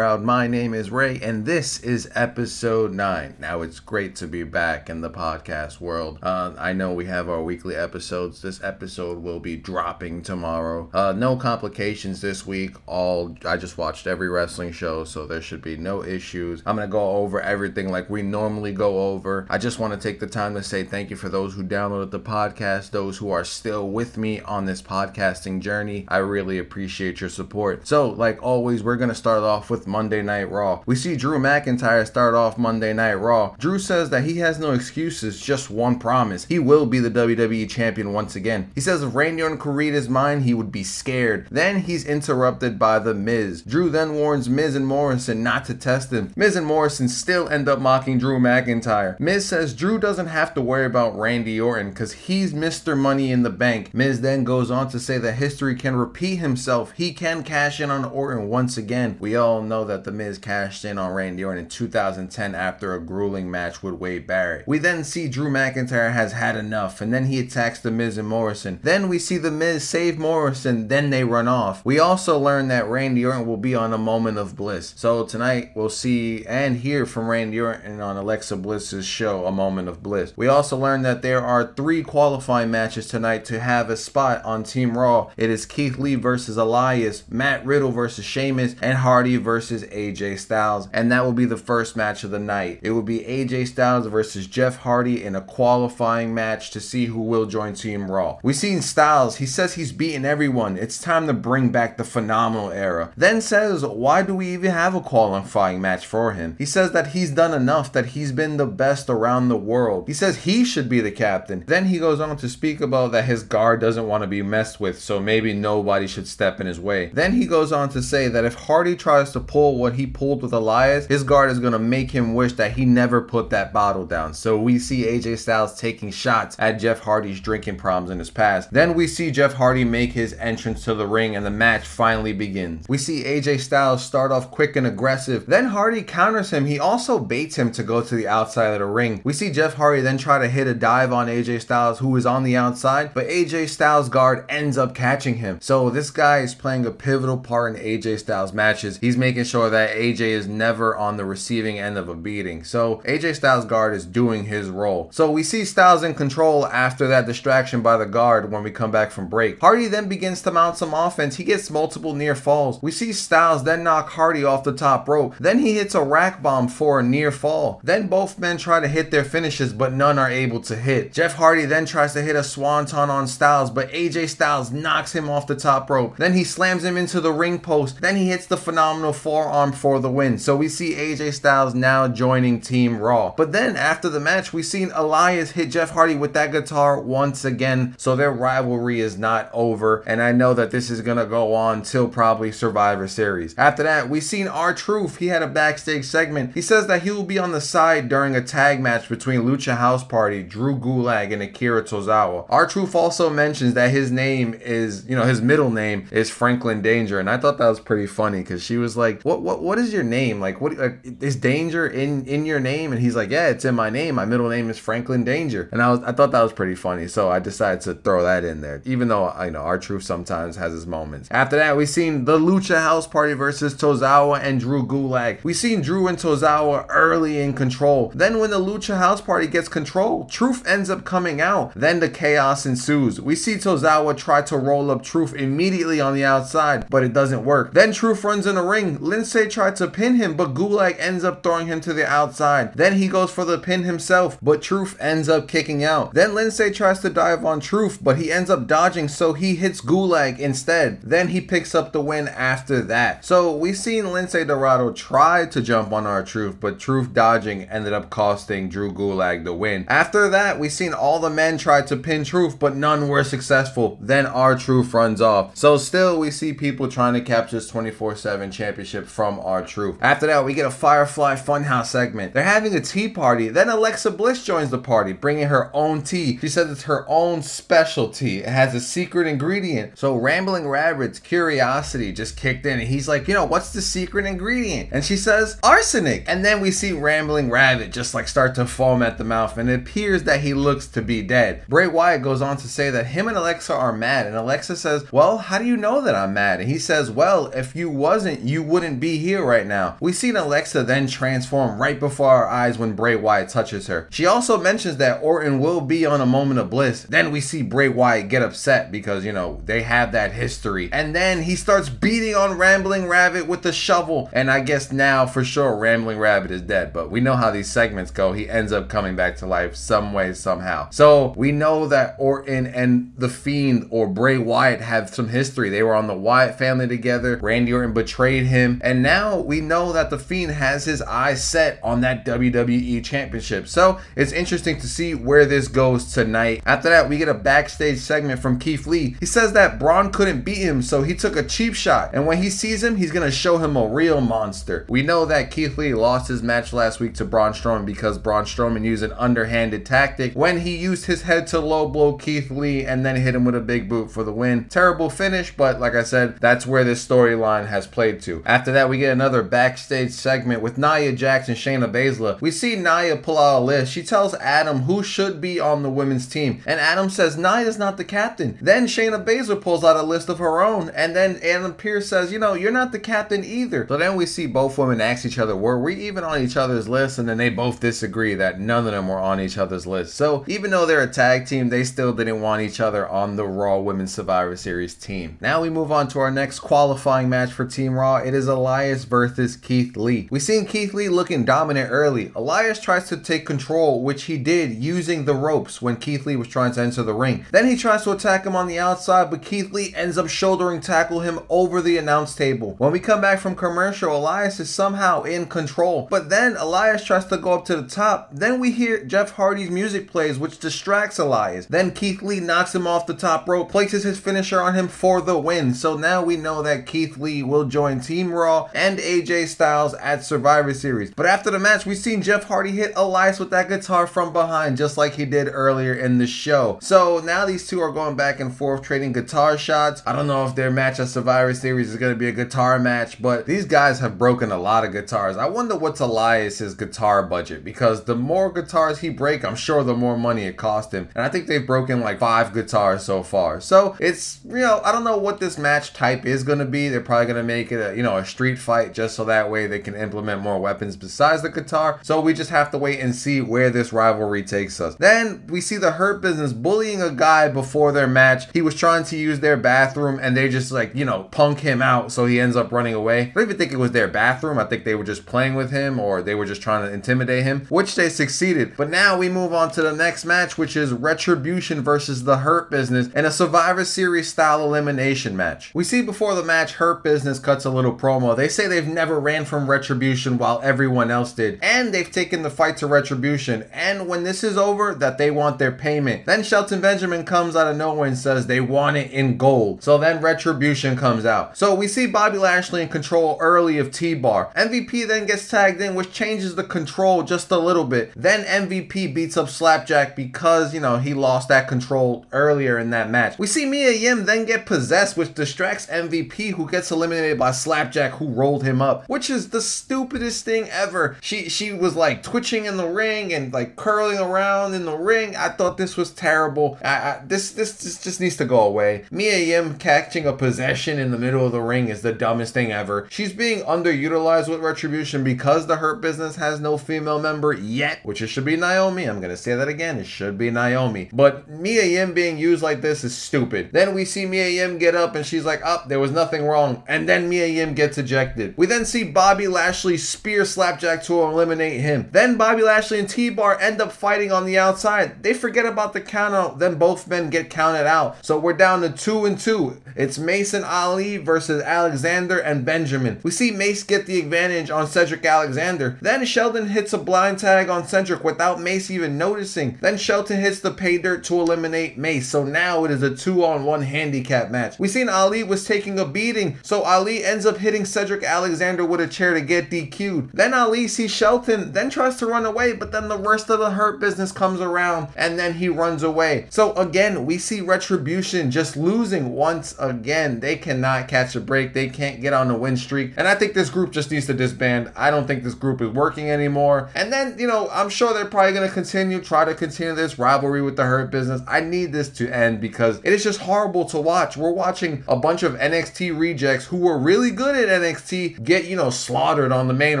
My name is Ray, and this is episode 9. Now, it's great to be back in the podcast world. Uh, I know we have our weekly episodes. This episode will be dropping tomorrow. Uh, no complications this week. All I just watched every wrestling show, so there should be no issues. I'm to go over everything like we normally go over. I just want to take the time to say thank you for those who downloaded the podcast, those who are still with me on this podcasting journey. I really appreciate your support. So, like always, we're to start off with Monday Night Raw. We see Drew McIntyre start off Monday Night Raw. Drew says that he has no excuses, just one promise. He will be the WWE champion once again. He says if Randy Orton could read his mind, he would be scared. Then he's interrupted by The Miz. Drew then warns Miz and Morrison not to test him. Miz and Morrison still end up mocking Drew McIntyre. Miz says Drew doesn't have to worry about Randy Orton because he's Mr. Money in the Bank. Miz then goes on to say that history can repeat himself. He can cash in on Orton once again. We all know know that The Miz cashed in on Randy Orton in 2010 after a grueling match with Wade Barrett. We then see Drew McIntyre has had enough, and then he attacks The Miz and Morrison. Then we see The Miz save Morrison, then they run off. We also learn that Randy Orton will be on a moment of bliss. So tonight we'll see and hear from Randy Orton on Alexa Bliss's show, A Moment of Bliss. We also learn that there are three qualifying matches tonight to have a spot on Team Raw. It is Keith Lee versus Elias, Matt Riddle versus Sheamus, and Hardy versus versus AJ Styles, and that will be the first match of the night. It will be AJ Styles versus Jeff Hardy in a qualifying match to see who will join Team Raw. We've seen Styles, he says he's beaten everyone. It's time to bring back the phenomenal era. Then says, why do we even have a qualifying match for him? He says that he's done enough, that he's been the best around the world. He says he should be the captain. Then he goes on to speak about that his guard doesn't want to be messed with, so maybe nobody should step in his way. Then he goes on to say that if Hardy tries to pull what he pulled with Elias, his guard is going to make him wish that he never put that bottle down. So we see AJ Styles taking shots at Jeff Hardy's drinking problems in his past. Then we see Jeff Hardy make his entrance to the ring and the match finally begins. We see AJ Styles start off quick and aggressive. Then Hardy counters him. He also baits him to go to the outside of the ring. We see Jeff Hardy then try to hit a dive on AJ Styles who is on the outside, but AJ Styles guard ends up catching him. So this guy is playing a pivotal part in AJ Styles matches. He's making sure that AJ is never on the receiving end of a beating. So AJ Styles' guard is doing his role. So we see Styles in control after that distraction by the guard when we come back from break. Hardy then begins to mount some offense. He gets multiple near falls. We see Styles then knock Hardy off the top rope. Then he hits a rack bomb for a near fall. Then both men try to hit their finishes, but none are able to hit. Jeff Hardy then tries to hit a swanton on Styles, but AJ Styles knocks him off the top rope. Then he slams him into the ring post. Then he hits the phenomenal four forearm for the win. So we see AJ Styles now joining Team Raw. But then after the match, we seen Elias hit Jeff Hardy with that guitar once again. So their rivalry is not over. And I know that this is gonna go on till probably Survivor Series. After that, we seen R-Truth. He had a backstage segment. He says that he will be on the side during a tag match between Lucha House Party, Drew Gulak, and Akira Tozawa. R-Truth also mentions that his name is, you know, his middle name is Franklin Danger. And I thought that was pretty funny because she was like, what what what is your name? Like what like, is danger in in your name? And he's like, yeah, it's in my name. My middle name is Franklin Danger. And I was I thought that was pretty funny, so I decided to throw that in there. Even though I know R-Truth sometimes has his moments. After that, we seen the Lucha House Party versus Tozawa and Drew Gulak. We seen Drew and Tozawa early in control. Then when the Lucha House Party gets control, Truth ends up coming out. Then the chaos ensues. We see Tozawa try to roll up Truth immediately on the outside, but it doesn't work. Then Truth runs in the ring. Lince tried to pin him, but Gulak ends up throwing him to the outside. Then he goes for the pin himself, but Truth ends up kicking out. Then Lince tries to dive on Truth, but he ends up dodging, so he hits Gulak instead. Then he picks up the win after that. So we've seen Lince Dorado try to jump on R-Truth, but Truth dodging ended up costing Drew Gulak the win. After that, we've seen all the men try to pin Truth, but none were successful. Then R-Truth runs off. So still, we see people trying to capture this 24/7 championship from R-Truth. After that, we get a Firefly Funhouse segment. They're having a tea party. Then Alexa Bliss joins the party, bringing her own tea. She says it's her own specialty. It has a secret ingredient. So Rambling Rabbit's curiosity just kicked in, and he's like, you know, what's the secret ingredient? And she says arsenic. And then we see Rambling Rabbit just like start to foam at the mouth, and it appears that he looks to be dead. Bray Wyatt goes on to say that him and Alexa are mad, and Alexa says, well, how do you know that I'm mad? And he says, well, if you wasn't, you wouldn't wouldn't be here right now. We seen Alexa then transform right before our eyes when Bray Wyatt touches her. She also mentions that Orton will be on a moment of bliss. Then we see Bray Wyatt get upset because, you know, they have that history. And then he starts beating on Rambling Rabbit with the shovel. And I guess now for sure Rambling Rabbit is dead. But we know how these segments go. He ends up coming back to life some way, somehow. So we know that Orton and The Fiend or Bray Wyatt have some history. They were on the Wyatt family together. Randy Orton betrayed him. And now we know that The Fiend has his eyes set on that WWE Championship. So it's interesting to see where this goes tonight. After that, we get a backstage segment from Keith Lee. He says that Braun couldn't beat him, so he took a cheap shot. And when he sees him, he's going to show him a real monster. We know that Keith Lee lost his match last week to Braun Strowman because Braun Strowman used an underhanded tactic when he used his head to low blow Keith Lee and then hit him with a big boot for the win. Terrible finish, but like I said, that's where this storyline has played to. After that, we get another backstage segment with Nia Jackson, Shayna Baszler. We see Nia pull out a list. She tells Adam who should be on the women's team, and Adam says Nia's not the captain. Then Shayna Baszler pulls out a list of her own, and then Adam Pearce says, you know, you're not the captain either. So then we see both women ask each other, were we even on each other's list? And then they both disagree that none of them were on each other's list. So even though they're a tag team, they still didn't want each other on the Raw Women's Survivor Series team. Now we move on to our next qualifying match for Team Raw. It is Elias versus Keith Lee. We seen Keith Lee looking dominant early. Elias tries to take control, which he did using the ropes when Keith Lee was trying to enter the ring. Then he tries to attack him on the outside, but Keith Lee ends up shouldering tackle him over the announce table. When we come back from commercial, Elias is somehow in control. But then Elias tries to go up to the top. Then we hear Jeff Hardy's music plays, which distracts Elias. Then Keith Lee knocks him off the top rope, places his finisher on him for the win. So now we know that Keith Lee will join Team Raw and AJ Styles at Survivor Series. But after the match, we've seen Jeff Hardy hit Elias with that guitar from behind, just like he did earlier in the show. So now these two are going back and forth trading guitar shots. I don't know if their match at Survivor Series is going to be a guitar match, but these guys have broken a lot of guitars. I wonder what's Elias's guitar budget because the more guitars he break, I'm sure the more money it cost him. And I think they've broken like five guitars so far. So it's you know I don't know what this match type is going to be. They're probably going to make it a you know a street fight just so that way they can implement more weapons besides the guitar. So we just have to wait and see where this rivalry takes us. Then we see the Hurt Business bullying a guy before their match. He was trying to use their bathroom and they just like you know punk him out, so he ends up running away. I don't even think it was their bathroom. I think they were just playing with him or they were just trying to intimidate him, which they succeeded. But now we move on to the next match, which is Retribution versus the Hurt Business in a Survivor Series style elimination match. We see before the match, Hurt Business cuts a little promo. They say they've never ran from Retribution while everyone else did, and they've taken the fight to Retribution. And when this is over, that they want their payment. Then Shelton Benjamin comes out of nowhere and says they want it in gold. So then Retribution comes out. So we see Bobby Lashley in control early of T Bar. MVP then gets tagged in, which changes the control just a little bit. Then MVP beats up Slapjack because, you know, he lost that control earlier in that match. We see Mia Yim then get possessed, which distracts MVP, who gets eliminated by Slapjack, who rolled him up, which is the stupidest thing ever. She she was like twitching in the ring and like curling around in the ring. I thought this was terrible. I, I, this, this this just needs to go away. Mia Yim catching a possession in the middle of the ring is the dumbest thing ever. She's being underutilized with Retribution because the Hurt Business has no female member yet, which it should be Naomi. I'm gonna say that again. It should be Naomi. But Mia Yim being used like this is stupid. Then we see Mia Yim get up and she's like, up, oh, there was nothing wrong. And then Mia Yim gets ejected. We then see Bobby Lashley spear Slapjack to eliminate him. Then Bobby Lashley and T-Bar end up fighting on the outside. They forget about the count out. Then both men get counted out. So we're down to two and two. It's Mason Ali versus Alexander and Benjamin. We see Mace get the advantage on Cedric Alexander. Then Shelton hits a blind tag on Cedric without Mace even noticing. Then Shelton hits the pay dirt to eliminate Mace. So now it is a two on one handicap match. We seen Ali was taking a beating. So Ali ends up hitting Cedric Alexander with a chair to get DQ'd. Then Ali sees Shelton, then tries to run away, but then the rest of the Hurt Business comes around and then he runs away. So again, we see Retribution just losing once again. They cannot catch a break. They can't get on a win streak. And I think this group just needs to disband. I don't think this group is working anymore. And then, you know, I'm sure they're probably going to continue, try to continue this rivalry with the Hurt Business. I need this to end because it is just horrible to watch. We're watching a bunch of NXT rejects who were really good at NXT get, you know, slaughtered on the main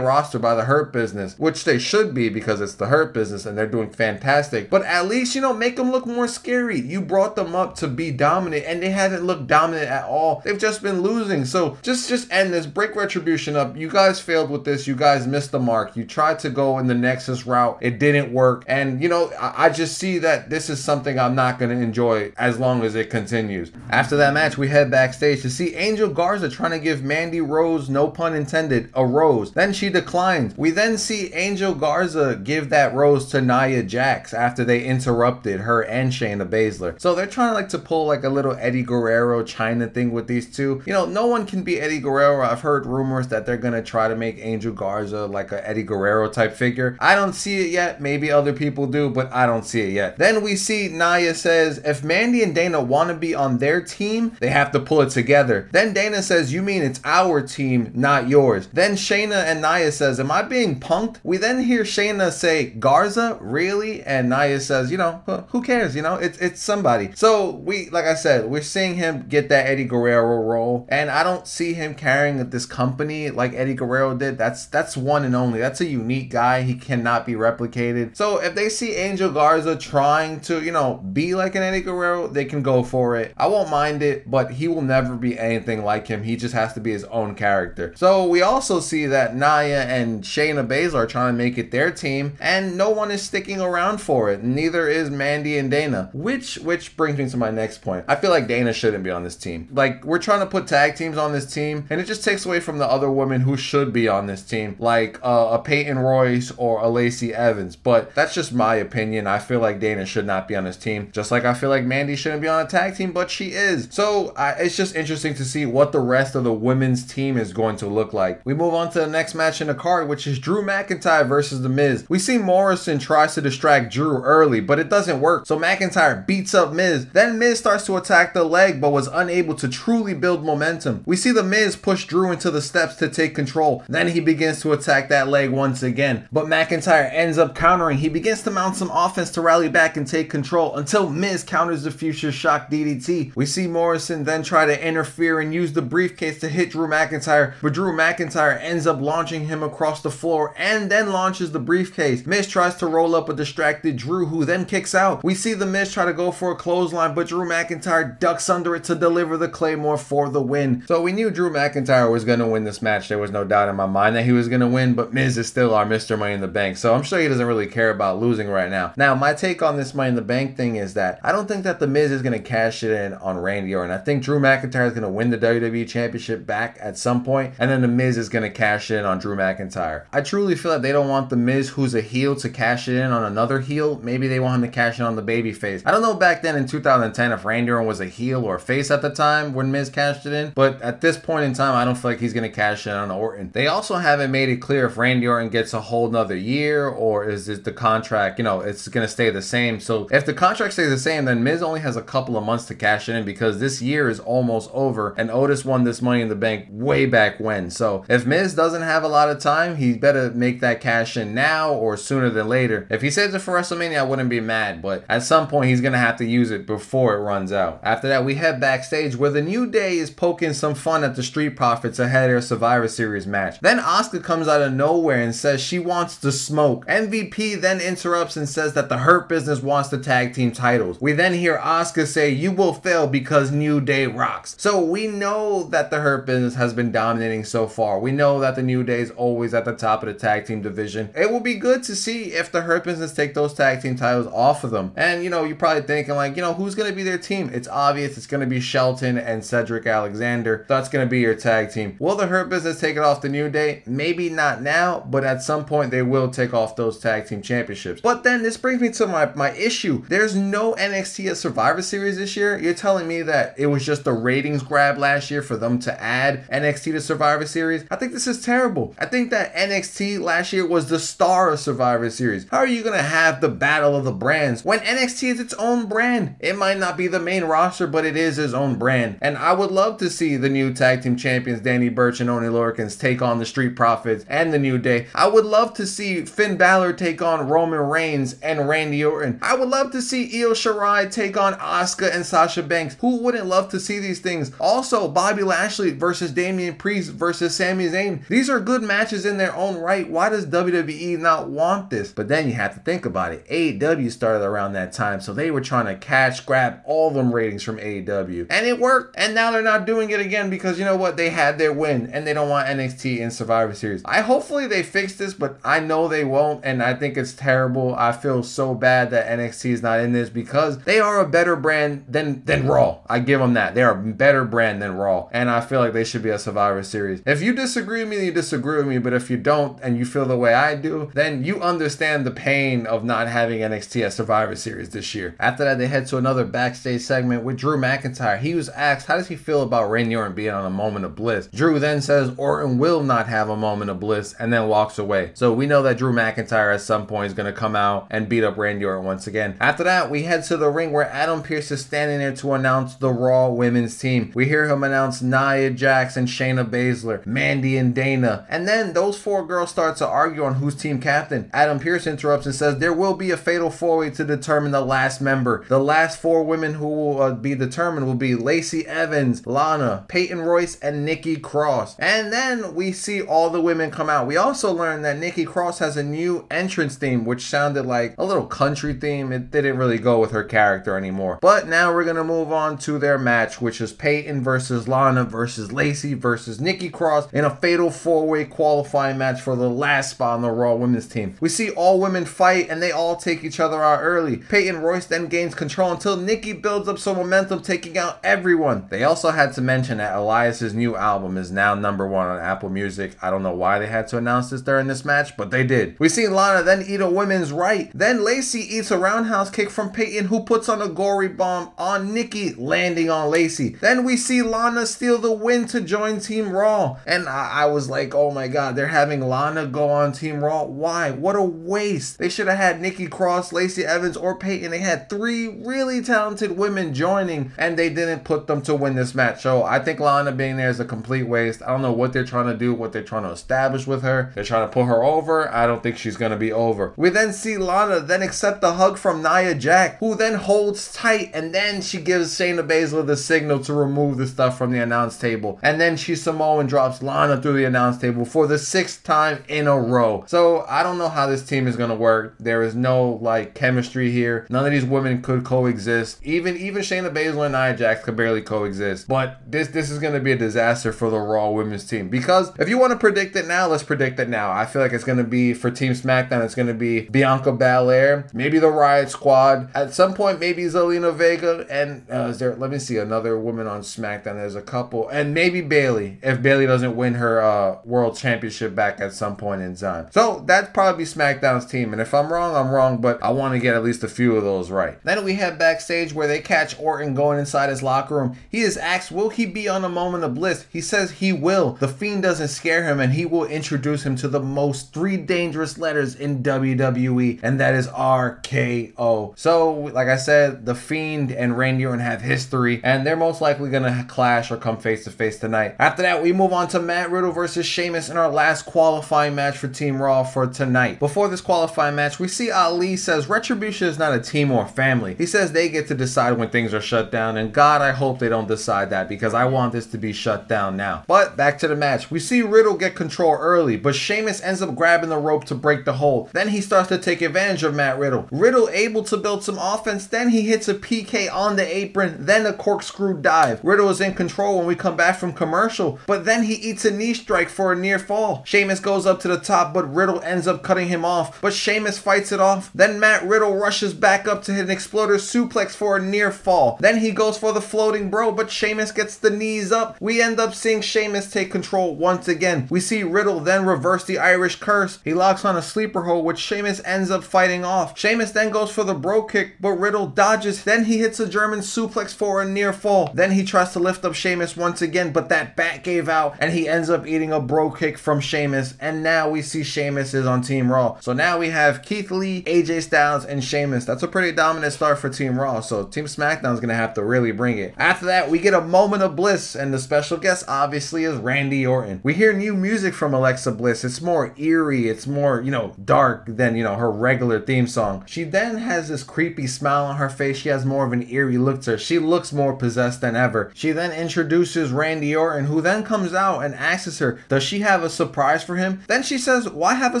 roster by the Hurt Business, which they should be because it's the Hurt Business and they're doing fantastic. But at least, you know, make them look more scary. You brought them up to be dominant and they haven't looked dominant at all. They've just been losing. So just just end this, break retribution up. You guys failed with this. You guys missed the mark. You tried to go in the Nexus route. It didn't work. And you know, I, I just see that this is something I'm not gonna enjoy as long as it continues. After that match, we head backstage to see Angel Garza trying to give Mandy Rose, no pun intended, a rose. Then she declines. We then see Angel Garza give that rose to Nia Jax after they interrupted her and Shayna Baszler. So they're trying like to pull like a little Eddie Guerrero Chyna thing with these two. You know, no one can be Eddie Guerrero. I've heard rumors that they're gonna try to make Angel Garza like a Eddie Guerrero type figure. I don't see it yet. Maybe other people do, but I don't see it yet. Then we see Nia says if Mandy and Dana want to be on their team, they have to pull it together. Then Dana says, You mean it's our team, not yours. Then Shayna and Nia says, Am I being punked? We then hear Shayna say, Garza, really? And Nia says, You know, who cares? You know, it's it's somebody. So we, like I said, we're seeing him get that Eddie Guerrero role, and I don't see him carrying this company like Eddie Guerrero did. That's that's one and only. That's a unique guy. He cannot be replicated. So if they see Angel Garza trying to, you know, be like an Eddie Guerrero, they can go for it. I won't mind it, but he will never be anything like him. He just has to be his own character. So we also see that Nia and Shayna Baszler are trying to make it their team, and no one is sticking around for it. Neither is Mandy and Dana. Which which brings me to my next point. I feel like Dana shouldn't be on this team. Like we're trying to put tag teams on this team, and it just takes away from the other women who should be on this team, like uh, a Peyton Royce or a Lacey Evans. But that's just my opinion. I feel like Dana should not be on this team, just like I feel like Mandy shouldn't be on a tag team, but she is. So I, it's just interesting to see what the rest of the women's team is going to look like. We move on to the next match in the card, which is Drew McIntyre versus The Miz. We see Morrison tries to distract Drew early, but it doesn't work. So McIntyre beats up Miz. Then Miz starts to attack the leg, but was unable to truly build momentum. We see The Miz push Drew into the steps to take control. Then he begins to attack that leg once again, but McIntyre ends up countering. He begins to mount some offense to rally back and take control until Miz counters the future shock DDT. We see Morrison then try to interfere and use the briefcase to hit Drew McIntyre, but Drew McIntyre ends up launching him across the floor and then launches the briefcase. Miz tries to roll up a distracted Drew, who then kicks out. We see the Miz try to go for a clothesline, but Drew McIntyre ducks under it to deliver the Claymore for the win. So we knew Drew McIntyre was going to win this match. There was no doubt in my mind that he was going to win, but Miz is still our Mr. Money in the Bank. So I'm sure he doesn't really care about losing right now. Now, my take on this Money in the Bank thing is that I don't think that the Miz is going to cash it in on Randy Orton. I think Drew McIntyre is going to win the WWE Championship back at some point, and then the Miz is going to cash in on Drew McIntyre. I truly feel that they don't want the Miz, who's a heel, to cash in on another heel. Maybe they want him to cash in on the baby face. I don't know back then in 2010 if Randy Orton was a heel or a face at the time when Miz cashed it in, but at this point in time, I don't feel like he's going to cash in on Orton. They also haven't made it clear if Randy Orton gets a whole nother year or is it the contract, you know, it's going to stay the same. So if the contract stays the same, then Miz only has a couple of months to cash in because this year is almost over and Otis won this money in the bank way back when. So if Miz doesn't have a lot of time, he better make that cash in now or sooner than later. If he saves it for WrestleMania, I wouldn't be mad, but at some point he's to have to use it before it runs out. After that, we head backstage where the New Day is poking some fun at the Street Profits ahead of their Survivor Series match. Then Asuka comes out of nowhere and says she wants to smoke. MVP then interrupts and says that the Hurt Business wants the tag team titles. We then hear Asuka say, You will fail because New Day rocks. So we know that the Hurt Business has been dominating so far. We know that the New Day is always at the top of the tag team division. It will be good to see if the Hurt Business take those tag team titles off of them. And you know, you're probably thinking, like, you know, who's going to be their team? It's obvious it's going to be Shelton and Cedric Alexander. That's going to be your tag team. Will the Hurt Business take it off the New Day? Maybe not now, but at some point they will take off those tag team championships. But then this brings me to my, my issue. There's no NXT at Survivor Series this year. You're telling me that it was just a ratings grab last year for them to add NXT to Survivor Series? I think this is terrible. I think that NXT last year was the star of Survivor Series. How are you going to have the battle of the brands when NXT is its own brand? It might not be the main roster, but it is its own brand. And I would love to see the new tag team champions, Danny Burch and Oney Lorcan, take on the Street Profits and the New Day. I would love to see Finn Balor take on Roman Reigns and Randy Orton. I would love to see Io Shirai take on Asuka and Sasha Banks. Who wouldn't love to see these things? Also, Bobby Lashley versus Damian Damian Priest versus Sami Zayn. These are good matches in their own right. Why does WWE not want this? But then you have to think about it. AEW started around that time, so they were trying to catch, grab all them ratings from AEW. And it worked. And now they're not doing it again because you know what? They had their win and they don't want NXT in Survivor Series. I hopefully they fix this, but I know they won't. And I think it's terrible. I feel so bad that NXT is not in this because they are a better brand than than Raw. I give them that. They're a better brand than Raw. And I feel like they should be a Survivor Series. If you disagree with me, you disagree with me. But if you don't and you feel the way I do, then you understand the pain of not having NXT as Survivor Series this year. After that, they head to another backstage segment with Drew McIntyre. He was asked, How does he feel about Randy Orton being on a moment of bliss? Drew then says Orton will not have a moment of bliss and then walks away. So we know that Drew McIntyre at some point is going to come out and beat up Randy Orton once again. After that, we head to the ring where Adam Pearce is standing there to announce the Raw women's team. We hear him announce Nia Jax and Shayna Baszler, Mandy and Dana. And then those four girls start to argue on who's team captain. Adam Pearce interrupts and says there will be a fatal four way to determine the last member. The last four women who will uh, be determined will be Lacey Evans, Lana, Peyton Royce, and Nikki Cross. And then we see all the women come out. We also learn that Nikki Cross has a new entrance theme, which sounded like a little country theme. It didn't really go with her character anymore. But now we're gonna move on to their match, which is Peyton versus Lana versus Lacey versus Nikki Cross in a fatal four-way qualifying match for the last spot on the Raw Women's team. We see all women fight and they all take each other out early. Peyton Royce then gains control until Nikki builds up some momentum, taking out everyone. They also had to mention that Elias's new album is now number one on Apple Music. I don't know why they had to announce this during this match, but they did. We see Lana then eat a women's right. Then Lacey eats a roundhouse kick from Peyton, who puts on a gory bomb on Nikki, landing on Lacey. Then we see Lana steal the win to join Team Raw. And I, I was like, oh my god, they're having Lana go on Team Raw. Why? What a waste. They should have had Nikki Cross, Lacey Evans, or Peyton. They had three really talented women joining, and they didn't put them to win this match. So I think Lana being there is a complete waste. I don't know what they're trying to do, what they're trying to establish with her. They're trying to put her over. I don't think she's going to be over. We then see Lana then accept the hug from Nia Jax, who then holds tight, and then she gives Shayna Baszler the signal to remove the stuff from the announce table. And then she Samoan drops Lana through the announce table for the sixth time in a row. So I don't know how this team is to work. There is no like chemistry here. None of these women could coexist. Even even Shayna Baszler and Nia Jax could barely coexist. But this this is to be a disaster for the Raw women's team because if you want to predict it now, let's predict it now. I feel like it's to be for Team SmackDown. It's to be Bianca Belair, maybe the Riot Squad. At some point, maybe Zelina Vega, and uh, is there? Let me see another woman on SmackDown. There's a couple, and maybe Bayley if Bayley doesn't win her uh, World Championship back at some point in time. So that's probably SmackDown's team. And if I'm wrong, I'm wrong. But I want to get at least a few of those right. Then we head backstage where they catch Orton going inside his locker room. He is asked, "Will he be on a moment of bliss?" He says he will. The Fiend doesn't scare him, and he will introduce him to the most three dangerous letters in WWE, and that is RKO. So, like I said, the Fiend and Randy Orton have history, and they're most likely gonna clash or come face to face tonight. After that, we move on to Matt Riddle versus Sheamus in our last qualifying match for Team Raw for tonight. Before this qualifying match, we see Ali says Retribution is not a team or family. He says they get to decide when things are shut down, and God, I hope they don't decide that because I want this to be shut down now. But back to the match. We see Riddle get control early, but Sheamus ends up grabbing the rope to break the hold. Then he starts to take advantage of Matt Riddle. Riddle able to build some offense, then he hits a PK on the apron, then a corkscrew dive. Riddle is in control when we come back from commercial, but then he eats a knee strike for a near fall. Sheamus goes up to the top, but Riddle ends up cutting him off. But Sheamus fights it off. Then Matt Riddle rushes back up to hit an exploder suplex for a near fall. Then he goes for the floating bro, but Sheamus gets the knees up. We end up seeing Sheamus take control once again. We see Riddle then reverse the Irish curse. He locks on a sleeper hold, which Sheamus ends up fighting off. Sheamus then goes for the bro kick, but Riddle dodges. Then he hits a German suplex for a near fall. Then he tries to lift up Sheamus once again, but that bat gave out and he ends up eating a bro kick from Sheamus. And now we see Sheamus is on Team Raw. So now we have Keith Lee, AJ Styles, and Sheamus. That's a pretty dominant start for Team Raw. So Team SmackDown is going to have to really bring it. After that, we get a moment of bliss, and the special guest obviously is Randy Orton. We hear new music from Alexa Bliss. It's more eerie, it's more, you know, dark than, you know, her regular theme song. She then has this creepy smile on her face. She has more of an eerie look to her. She looks more possessed than ever. She then introduces Randy Orton, who then comes out and asks her, Does she have a surprise for him? Then she says, Why have a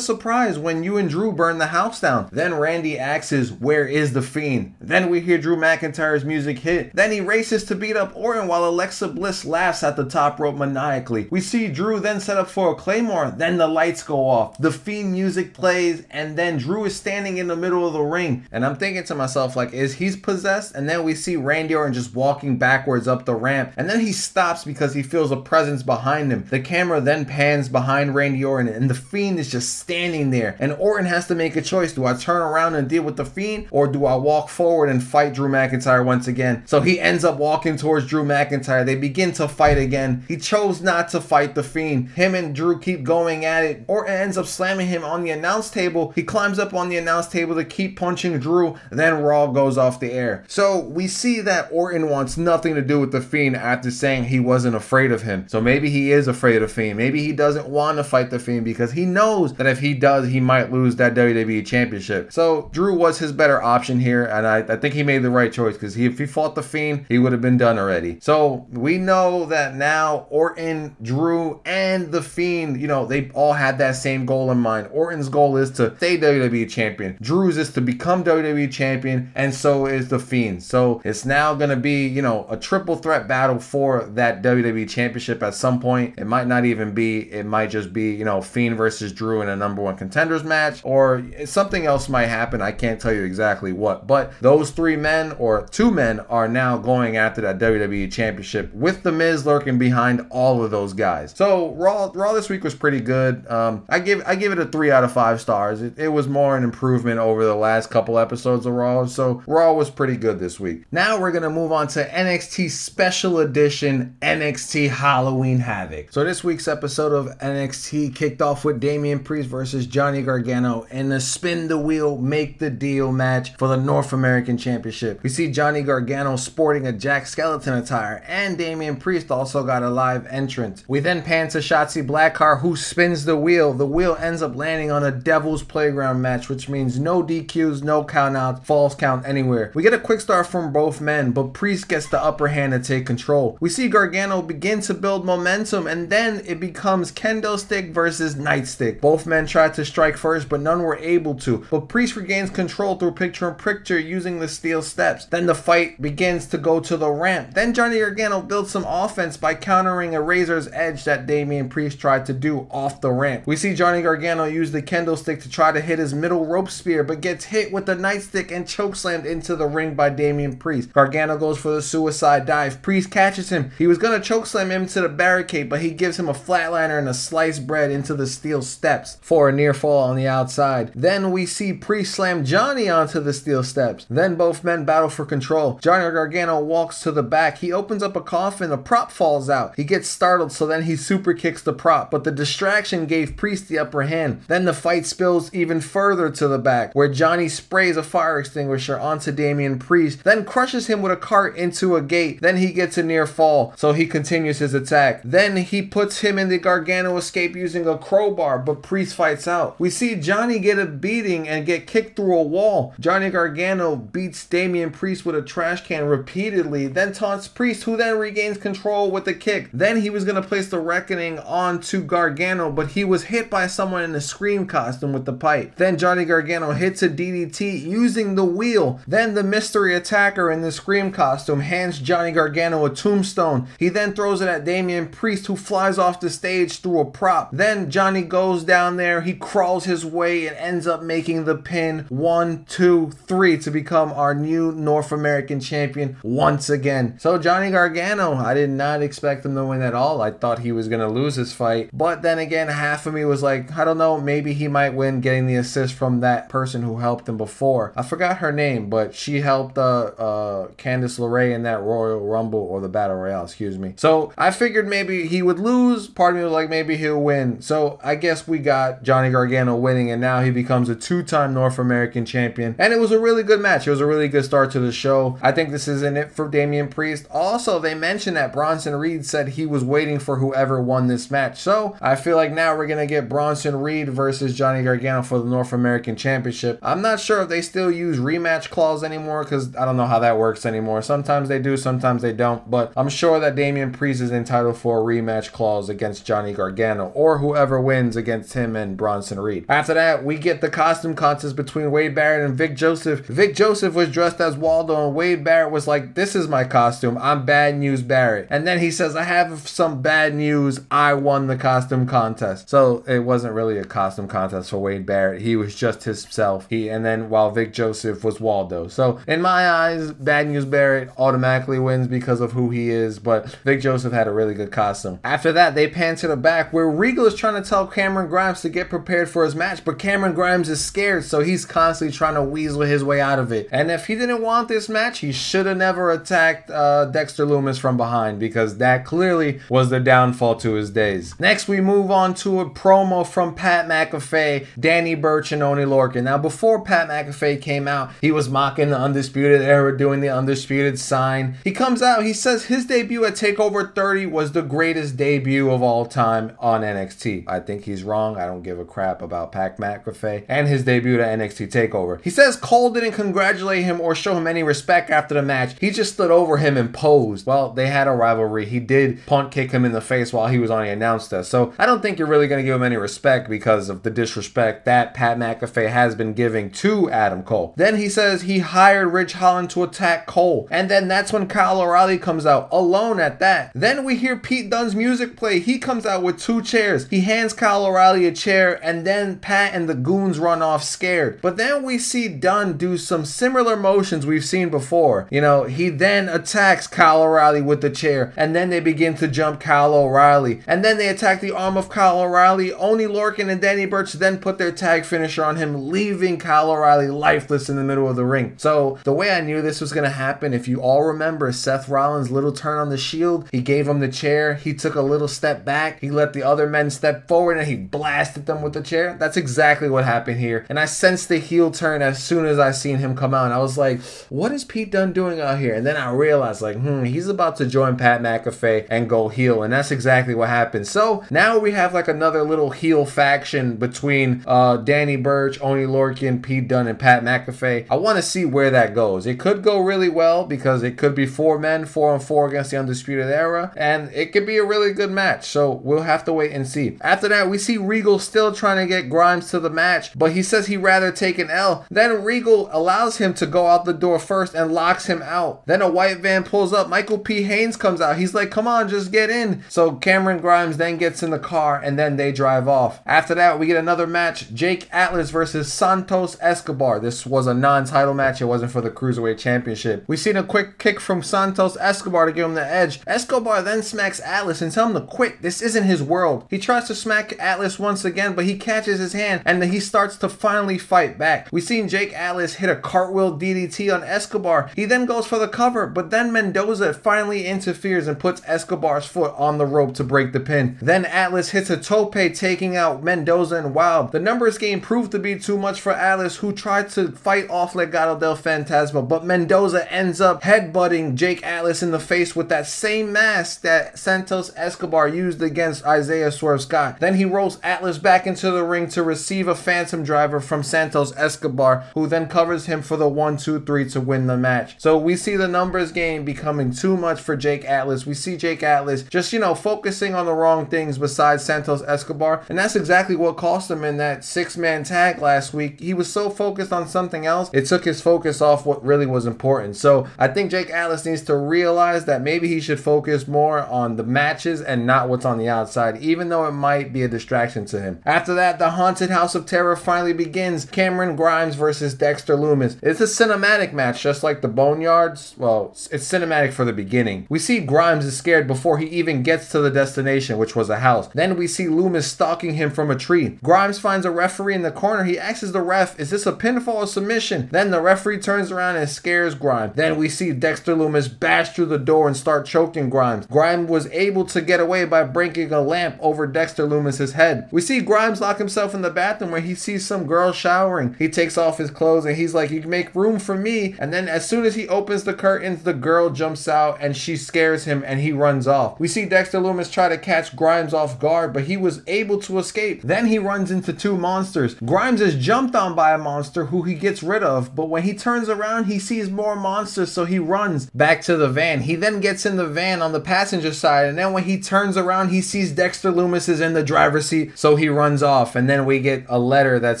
surprise when you and Drew burn the house down? Then Randy asks, Where is the fiend? Then we hear Drew McIntyre's music hit. Then he races to beat up Orton while Alexa Bliss laughs at the top rope maniacally. We see Drew then set up for a Claymore. Then the lights go off. The fiend music plays, and then Drew is standing in the middle of the ring. And I'm thinking to myself, like, is he's possessed? And then we see Randy Orton just walking backwards up the ramp. And then he stops because he feels a presence behind him. The camera then pans behind Randy Orton, and the fiend is just standing there. And Orton has to make a choice. Do I turn around and deal with the fiend, or do I walk forward and fight Drew McIntyre once again? So he ends up walking towards Drew McIntyre. They begin to fight again. He chose not to fight the fiend. Him and Drew keep going at it. Orton ends up slamming him on the announce table. He climbs up on the announce table to keep punching Drew. Then Raw goes off the air. So we see that Orton wants nothing to do with the Fiend after saying he wasn't afraid of him. So maybe he is afraid of Fiend. Maybe he doesn't want to fight the Fiend because he knows that if he does, he might lose that WWE Championship. So Drew was his better option here, and I, I think he made the right choice because if he fought the Fiend, he would have been done already. So we know that now Orton, Drew, and the Fiend, you know, they all had that same goal in mind. Orton's goal is to stay WWE champion. Drew's is to become WWE champion, and so is the Fiend. So it's now gonna be, you know, a triple threat battle for that WWE championship at some point. It might not even be, it might just be, you know, Fiend versus Drew in a number one contenders match, or something else might happen. I can't tell you exactly what, but those three men or two men are now going after that WWE championship with the Miz lurking behind all of those guys. So Raw, Raw this week was pretty good. Um, I give I give it a three out of five stars. It, it was more an improvement over the last couple episodes of Raw. So Raw was pretty good this week. Now we're gonna move on to NXT Special Edition NXT Halloween Havoc. So this week's episode of NXT kicked off with Damian Priest versus Johnny Gargano in a spin the wheel, make the deal match for the North American Championship. We see Johnny Gargano sporting a Jack Skellington attire, and Damian Priest also got a live entrance. We then pan to Shotzi Blackheart, who spins the wheel. The wheel ends up landing on a Devil's Playground match, which means no DQs, no countouts, falls count anywhere. We get a quick start from both men, but Priest gets the upper hand to take control. We see Gargano begin to build momentum, and then it becomes kendo stick versus nightstick. Both men tried to strike first, but none were able to. But Priest regains control through picture in picture using the steel steps. Then the fight begins to go to the ramp. Then Johnny Gargano builds some offense by countering a razor's edge that Damian Priest tried to do off the ramp. We see Johnny Gargano use the kendo stick to try to hit his middle rope spear, but gets hit with the nightstick and chokeslammed into the ring by Damian Priest. Gargano goes for the suicide dive. Priest catches him. He was gonna chokeslam him to the barricade, but he gives him a flatliner and a sliced bread into the steel steps for a near fall on the outside. Then we see Priest slam Johnny onto the steel steps. Then both men battle for control. Johnny Gargano walks to the back. He opens up a coffin. A prop falls out. He gets startled, so then he super kicks the prop, but the distraction gave Priest the upper hand. Then the fight spills even further to the back, where Johnny sprays a fire extinguisher onto Damian Priest, then crushes him with a cart into a gate. Then he gets a near fall, so he continues his attack. Then he puts him in the Gargano escape using a crowbar, but Priest fights out. We see Johnny get a beating and get kicked through a wall. Johnny Gargano beats Damian Priest with a trash can repeatedly, then taunts Priest, who then regains control with a kick. Then he was going to place the Reckoning onto Gargano, but he was hit by someone in a Scream costume with the pipe. Then Johnny Gargano hits a DDT using the wheel. Then the mystery attacker in the Scream costume hands Johnny Gargano a tombstone. He then throws it at Damian Priest, who flies off the stage through a prop. Then Johnny goes down there, he crawls his way and ends up making the pin one, two, three to become our new North American champion once again. So Johnny Gargano, I did not expect him to win at all. I thought he was going to lose his fight. But then again, half of me was like, I don't know, maybe he might win getting the assist from that person who helped him before. I forgot her name, but she helped uh, uh, Candice LeRae in that Royal Rumble or the Battle Royale, excuse me. So I figured maybe he would lose. Part of me was like, maybe he'll win. So I guess we got Johnny Gargano winning, and now he becomes a two time North American champion. And it was a really good match. It was a really good start to the show. I think this isn't it for Damian Priest. Also, they mentioned that Bronson Reed said he was waiting for whoever won this match. So I feel like now we're going to get Bronson Reed versus Johnny Gargano for the North American Championship. I'm not sure if they still use rematch clause anymore because I don't know how that works anymore. Sometimes they do, sometimes they don't. But I'm sure that Damian Priest is entitled for a rematch clause against Johnny Gargano or whoever wins against him and Bronson Reed. After that, we get the costume contest between Wade Barrett and Vic Joseph. Vic Joseph was dressed as Waldo, and Wade Barrett was like, This is my costume. I'm Bad News Barrett. And then he says, I have some bad news. I won the costume contest. So it wasn't really a costume contest for Wade Barrett. He was just himself. He and then while Vic Joseph was Waldo. So in my eyes, Bad News Barrett automatically wins because of who he is, but Vic Joseph had a really good costume. After that, they pan to the back where Regal is trying to tell Cameron Grimes to get prepared for his match, but Cameron Grimes is scared, so he's constantly trying to weasel his way out of it. And if he didn't want this match, he should have never attacked uh, Dexter Lumis from behind because that clearly was the downfall to his days. Next, we move on to a promo from Pat McAfee, Danny Burch, and Oney Lorcan. Now, before Pat McAfee came out, he was mocking the Undisputed Era, doing the Undisputed sign. He comes out, he says his debut at TakeOver 30 was the greatest debut of all time on NXT. I think he's wrong. I don't give a crap about Pat McAfee and his debut at NXT TakeOver. He says Cole didn't congratulate him or show him any respect after the match. He just stood over him and posed. Well, they had a rivalry. He did punt kick him in the face while he was on the announce desk. So I don't think you're really going to give him any respect because of the disrespect that Pat McAfee has been giving to Adam Cole. Then he says he hired Ridge Holland to attack Cole. And then that's when Kyle O'Reilly comes out alone at that. Then we hear Pete Dunne's music play. He comes out with two chairs. He hands Kyle O'Reilly a chair and then Pat and the goons run off scared. But then we see Dunne do some similar motions we've seen before. You know, he then attacks Kyle O'Reilly with the chair and then they begin to jump Kyle O'Reilly. And then they attack the arm of Kyle O'Reilly. Oney Lorcan and Danny Burch then put their tag finisher on him, leaving Kyle O'Reilly lifeless in the middle of the ring. So the way I knew this was going to happen, if you all remember Seth Rollins' little turn on the shield, he gave the chair, he took a little step back, he let the other men step forward, and he blasted them with the chair. That's exactly what happened here. And I sensed the heel turn as soon as I seen him come out. And I was like, what is Pete Dunne doing out here? And then I realized, like, hmm, he's about to join Pat McAfee and go heel. And that's exactly what happened. So now we have like another little heel faction between uh, Danny Burch, Oney Lorcan, Pete Dunne, and Pat McAfee. I want to see where that goes. It could go really well because it could be four men, four on four against the Undisputed Era, and it could be a really good match. So we'll have to wait and see. After that, we see Regal still trying to get Grimes to the match, but he says he'd rather take an L. Then Regal allows him to go out the door first and locks him out. Then a white van pulls up. Michael P. Hayes comes out. He's like, come on, just get in. So Cameron Grimes then gets in the car and then they drive off. After that, we get another match Jake Atlas versus Santos Escobar. This was a non title match, it wasn't for the Cruiserweight Championship. We seen a quick kick from Santos Escobar to give him the edge. Escobar then smacks Atlas and tells him to quit. This isn't his world. He tries to smack Atlas once again, but he catches his hand and then he starts to finally fight back. We seen Jake Atlas hit a cartwheel DDT on Escobar. He then goes for the cover, but then Mendoza finally interferes and puts Escobar's foot on the rope to break the pin. Then Atlas hits a tope, taking out Mendoza and Wilde. The numbers game proved to be too much for Atlas, who tried to fight off Legado del Fantasma, but Mendoza ends up headbutting Jake Atlas in the face with that same mask that Santos Escobar used against Isaiah Swerve Scott. Then he rolls Atlas back into the ring to receive a phantom driver from Santos Escobar, who then covers him for the 1 2 3 to win the match. So we see the numbers game becoming too much for Jake Atlas. We see Jake Atlas just, you know, focusing on the wrong things besides Santos Escobar. And that's exactly what cost him in that six man tag last week. He was so focused on something else, it took his focus off what really was important. So I think Jake Atlas needs to realize that maybe he should focus more on the matches and not what's on the outside, even though it might be a distraction to him. After that, the Haunted House of Terror finally begins. Cameron Grimes versus Dexter Lumis. It's a cinematic match, just like the Boneyards. Well, it's cinematic for the beginning. We see Grimes is scared before he even gets to the destination, which was a house. Then we see Lumis stalking him from a tree. Grimes finds a referee in the corner. He asks the ref, Is this a pinfall or submission? Then the referee turns around and scares Grimes. Then we see Dexter Lumis bash through the door and start choking Grimes. Grimes was able to get away by breaking a lamp over Dexter Lumis's head. We see Grimes lock himself in the bathroom where he sees some girl showering. He takes off his clothes and he's like, You can make room for me. And then as soon as he opens the curtains, the girl jumps out and she scares him and he runs off. We see Dexter Lumis try to catch Grimes off guard, but he was able to escape. Then he runs into two monsters. Grimes is jumped on by a monster who he gets rid of, but when he turns around, he sees more monsters, so he runs back to the van. He then gets in the van on the passenger side, and then when he turns around, he sees Dexter Lumis is in the driver's seat, so he runs off, and then we get a letter that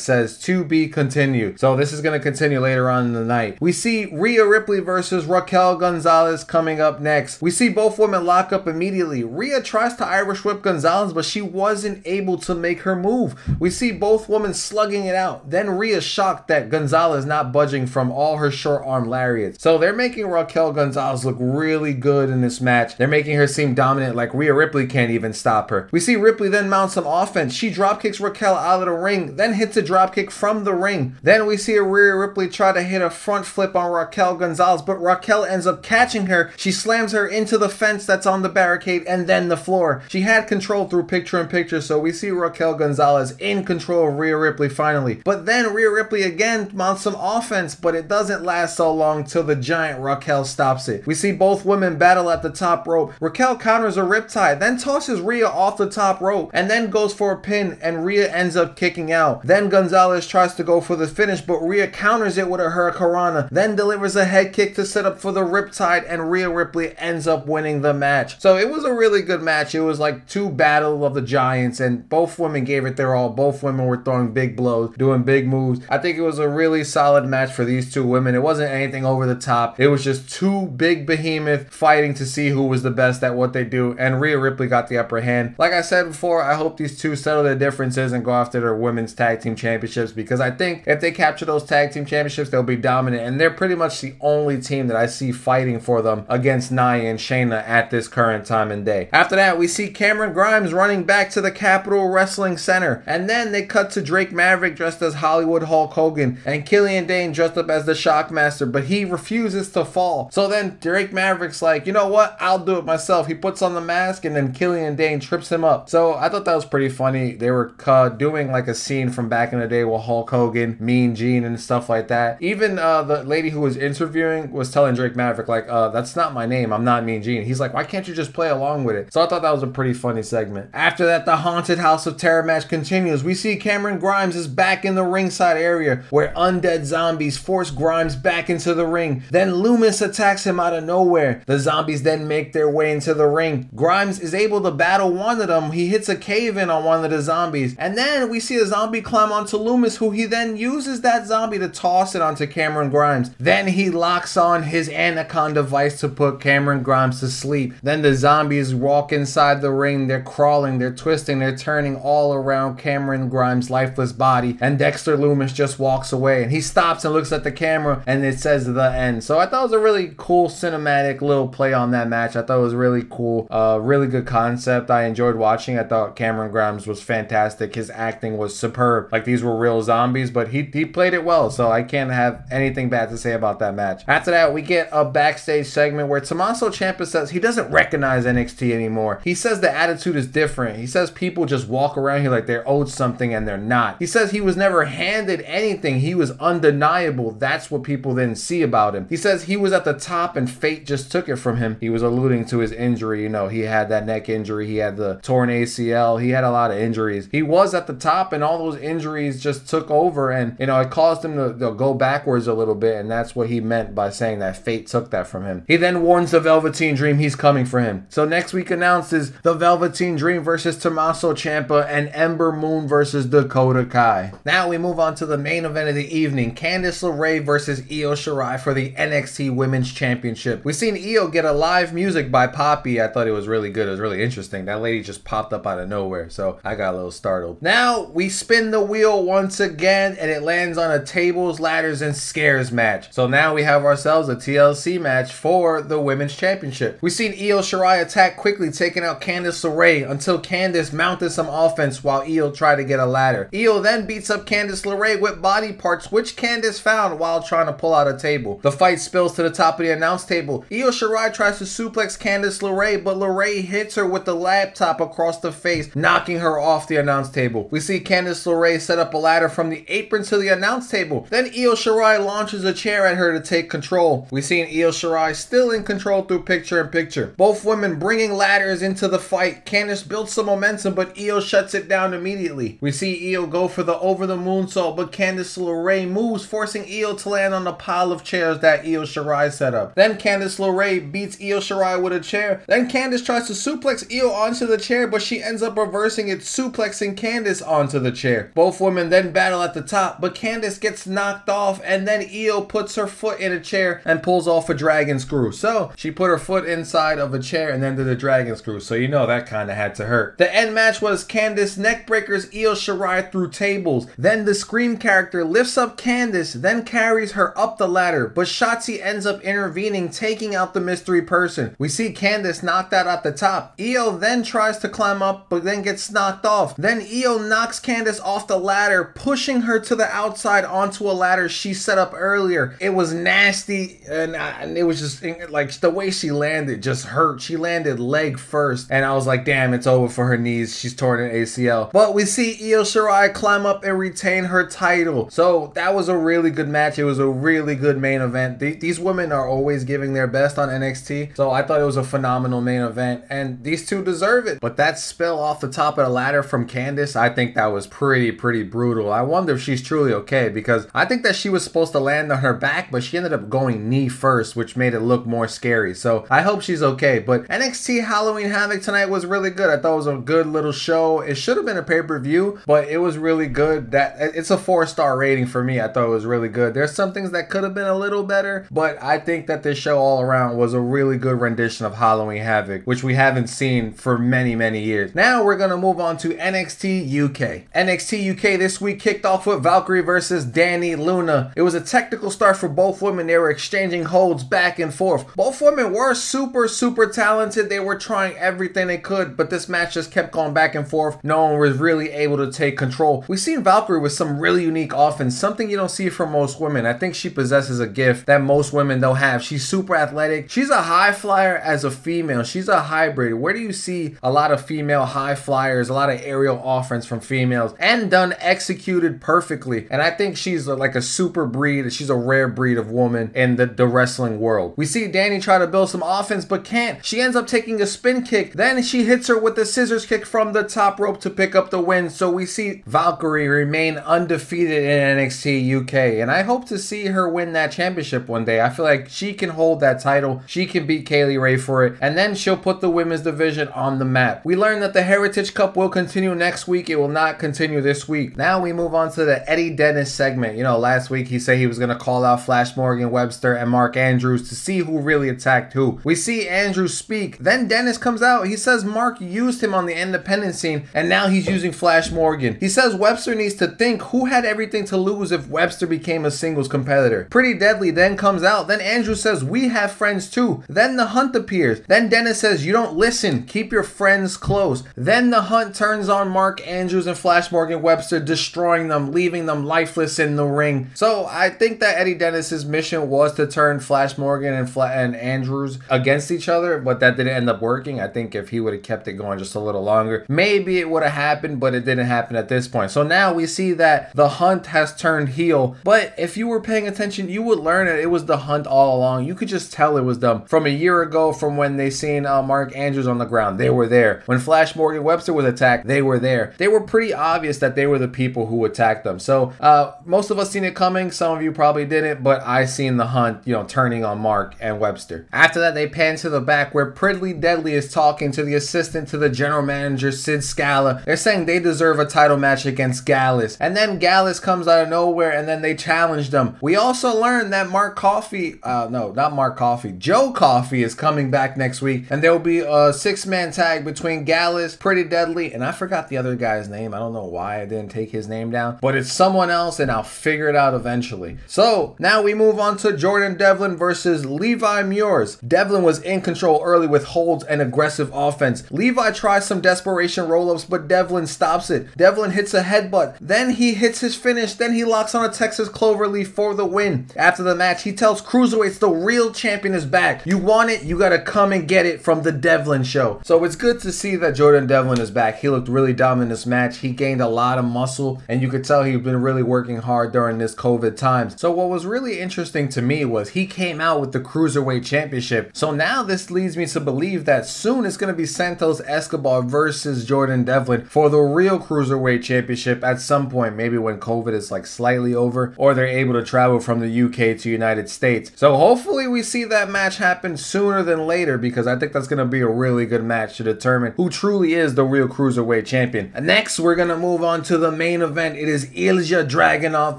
says to be continued. So this is going to continue later on in the night. We see Rhea Ripley versus Raquel Gonzalez coming up next. We see both women lock up immediately. Rhea tries to Irish whip Gonzalez, but she wasn't able to make her move. We see both women slugging it out. Then Rhea shocked that Gonzalez not budging from all her short arm lariats. So they're making Raquel Gonzalez look really good in this match. They're making her seem dominant like Rhea Ripley can't even stop her. We see Ripley then mount some offense. She drop kicks Raquel out of the ring, then hits a drop kick from the ring. Then we see Rhea Ripley try to hit a front flip on Raquel Gonzalez, but Raquel ends up catching her. She slams her into the fence that's on the barricade and then the floor. She had control through picture in picture, so we see Raquel Gonzalez in control of Rhea Ripley finally. But then Rhea Ripley again mounts some offense, but it doesn't last so long till the giant Raquel stops it. We see both women battle at the top rope. Raquel counters a riptide, then tosses Rhea off the top rope, and then goes for a pin, and Rhea ends up kicking out. Then Gonzalez tries to go for the finish, but Rhea counters it with a Hurricanrana, then delivers a head kick to set up for the riptide, and Rhea Ripley ends up winning the match. So it was a really good match. It was like two battle of the giants, and both women gave it their all. Both women were throwing big blows, doing big moves. I think it was a really solid match for these two women. It wasn't anything over the top. It was just two big behemoth fighting to see who was the best at what they do, and Rhea Ripley got the upper hand. Like I said before, I hope these two settle their differences and go after their women's tag team championships because I think if they capture those tag team championships, they'll be dominant, and they're pretty much the only team that I see fighting for them against Nia and Shayna at this current time and day. After that, we see Cameron Grimes running back to the Capitol Wrestling Center, and then they cut to Drake Maverick dressed as Hollywood Hulk Hogan and Killian Dain dressed up as the Shockmaster, but he refuses to fall. So then Drake Maverick's like, you know what? I'll do it myself. He puts on the mask, and then Killian Dain trips him up. So I thought that was pretty funny. They were uh, doing like a scene from back in the day with Hulk Hogan, Mean Gene, and stuff like that. Even uh, the lady who was interviewing was telling Drake Maverick, like, uh, that's not my name. I'm not Mean Gene. He's like, why can't you just play along with it? So I thought that was a pretty funny segment. After that, the Haunted House of Terror match continues. We see Cameron Grimes is back in the ringside area where undead zombies force Grimes back into the ring. Then Lumis attacks him out of nowhere. The zombies then make their way into the ring. Grimes is able to battle one of them. He hits a cave in on one of the zombies. And then we see a zombie climb onto Lumis, who he then uses that zombie to toss it onto Cameron Grimes. Then he locks on his anaconda device to put Cameron Grimes to sleep. Then the zombies walk inside the ring. They're crawling, they're twisting, they're turning all around Cameron Grimes' lifeless body. And Dexter Lumis just walks away and he stops and looks at the camera and it says the end. So I thought it was a really cool cinematic little play on that match. I thought it was really cool. Uh, really good concept. I enjoyed watching. I thought Cameron Grimes was fantastic. His acting was superb. Like these were real zombies, but he, he played it well. So I can't have anything bad to say about that match. After that, we get a backstage segment where Tommaso Ciampa says he doesn't recognize NXT anymore. He says the attitude is different. He says people just walk around here like they're owed something and they're not. He says he was never handed anything. He was undeniable. That's what people then see about him. He says he was at the top and fate just took it from him. He was alluding to his injury. You know, he had that neck injury, he had the torn ACL, he had a lot of injuries. He was at the top and all those injuries just took over and, you know, it caused him to, to go backwards a little bit. And that's what he meant by saying that fate took that from him. He then warns the Velveteen Dream he's coming for him. So next week announces the Velveteen Dream versus Tommaso Ciampa and Ember Moon versus Dakota Kai. Now we move on to the main event of the evening Candice LeRae versus Io Shirai for the NXT Women's Championship. We've seen Io get a live music by Poppy. I thought it was really good. It was really interesting. That lady just popped up out of nowhere, so I got a little startled. Now we spin the wheel once again and it lands on a tables, ladders, and scares match. So now we have ourselves a TLC match for the Women's Championship. We've seen Io Shirai attack quickly, taking out Candice LeRae until Candice mounted some offense while Io tried to get a ladder. Io then beats up Candice LeRae with body parts, which Candice found while trying to pull out a table. The fight spills to the top of the announce table. Io Shirai tries to suplex Candice LeRae, but LeRae hits her with the laptop across the face, knocking her off the announce table. We see Candice LeRae set up a ladder from the apron to the announce table. Then Io Shirai launches a chair at her to take control. We see Io Shirai still in control through picture in picture. Both women bringing ladders into the fight. Candice builds some momentum, but Io shuts it down immediately. We see Io go for the over the moonsault, but Candice LeRae moves, forcing Io to land on the pile of chairs that Io Shirai set up. Then Candice LeRae beats Io Shirai with a chair. Then Candice tries to suplex Io onto the chair, but she ends up reversing it, suplexing Candice onto the chair. Both women then battle at the top, but Candice gets knocked off, and then Io puts her foot in a chair and pulls off a dragon screw. So she put her foot inside of a chair and then did a dragon screw. So you know that kind of had to hurt. The end match was Candice neckbreakers Io Shirai through tables. Then the Scream character lifts up Candice, then carries her up the ladder, but Shotzi ends up intervening, taking out the mystery person. We see Candice knocked out at the top. Io then tries to climb up, but then gets knocked off. Then Io knocks Candice off the ladder, pushing her to the outside onto a ladder she set up earlier. It was nasty, and, uh, and it was just like the way she landed just hurt. She landed leg first, and I was like, damn, it's over for her knees. She's torn an ACL. But we see Io Shirai climb up and retain her title. So that was a really good match. It was a really good main event. these women are always giving their best on NXT. So I thought it was a phenomenal main event, and these two deserve it. But that spill off the top of the ladder from Candice, I think that was pretty, pretty brutal. I wonder if she's truly okay because I think that she was supposed to land on her back, but she ended up going knee first, which made it look more scary. So I hope she's okay. But NXT Halloween Havoc tonight was really good. I thought it was a good little show. It should have been a pay per view, but it was really good. That it's a four star rating for me. I thought it was really good. There's some things that could have been a little better, but I think that this show all around was a really good rendition of Halloween Havoc, which we haven't seen for many, many years. Now we're gonna move on to NXT UK. NXT UK this week kicked off with Valkyrie versus Dani Luna. It was a technical start for both women. They were exchanging holds back and forth. Both women were super, super talented. They were trying everything they could, but this match just kept going back and forth. No one was really able to take control. We've seen Valkyrie with some really unique offense, something you don't see from most women. I think she possesses a gift that most women don't have. She's super athletic. She's a high flyer as a female. She's a hybrid. Where do you see a lot of female high flyers, a lot of aerial offense from females, and done executed perfectly? And I think she's like a super breed. She's a rare breed of woman in the, the wrestling world. We see Dani try to build some offense, but can't. She ends up taking a spin kick. Then she hits her with a scissors kick from the top rope to pick up the win. So we see Valkyrie remain undefeated in NXT UK. And I hope to see her win that championship one day. I feel like she can hold that title. She can beat Kay Lee Ray for it. And then she'll put the women's division on the map. We learned that the Heritage Cup will continue next week. It will not continue this week. Now we move on to the Eddie Dennis segment. You know, last week he said he was going to call out Flash Morgan Webster and Mark Andrews to see who really attacked who. We see Andrews speak. Then Dennis comes out. He says Mark used him on the independent scene and now he's using Flash Morgan. He says Webster needs to think who had everything to lose if Webster became a singles competitor. Pretty Deadly then comes out. Then Andrews says we have friends too. Then the Hunt appears. Then Dennis says you don't listen. Keep your friends close. Then the Hunt turns on Mark Andrews and Flash Morgan Webster, destroying them, leaving them lifeless in the ring. So I think that Eddie Dennis's mission was to turn Flash Morgan and, Fla- and Andrews against each other, but that didn't end up working. I think if he would have kept it going just a little longer, maybe it would have happened, but it didn't happen at this point. So now we see that the Hunt has turned heel. But if you were paying attention, you would learn that it was the Hunt all along. You could just tell it was them from a year ago, from when they seen uh, Mark Andrews on the ground. They were there when Flash Morgan Webster was attacked. They were there. They were pretty obvious that they were the people who attacked them. So uh, most of us seen it coming. Some of you probably didn't, but I seen the Hunt, you know, turning on Mark and Webster. After that, they pan to the back where Pretty Deadly is talking to the assistant to the general manager Sid Scala. They're saying they deserve a title match against Gallus, and then Gallus comes out of nowhere, and then they challenge them. We also learned that Mark Coffey, uh, no, not Mark Coffey, Joe Coffey is coming back next week, and there will be a six-man tag between Gallus, Pretty Deadly, and I forgot the other guy's name. I don't know why I didn't take his name down, but it's someone else, and I'll figure it out eventually. So now we move on to Jordan Devlin versus Levi Muirs. Devlin was in control early with holds and aggressive offense. Levi tries some desperation roll-ups, but Devlin stops it. Devlin hits a headbutt. Then he hits his finish. Then he locks on a Texas Cloverleaf for the win. After the match, he tells Cruiserweights the real champion is back. You want it, you gotta come and get it from the Devlin show. So it's good to see that Jordan Devlin is back. He looked really dumb in this match. He gained a lot of muscle, and you could tell he'd been really working hard during this COVID times. So what was really interesting to me was he came out with the Cruiserweight Championship. So now this leads me to believe that soon it's gonna be Santos Escobar versus Jordan Devlin for the real Cruiserweight Championship at some point, maybe when COVID is like slightly over, or they're able to travel from the UK to United States. So hopefully we see that match happen sooner than later later because I think that's going to be a really good match to determine who truly is the real cruiserweight champion. Next, we're going to move on to the main event. It is Ilja Dragunov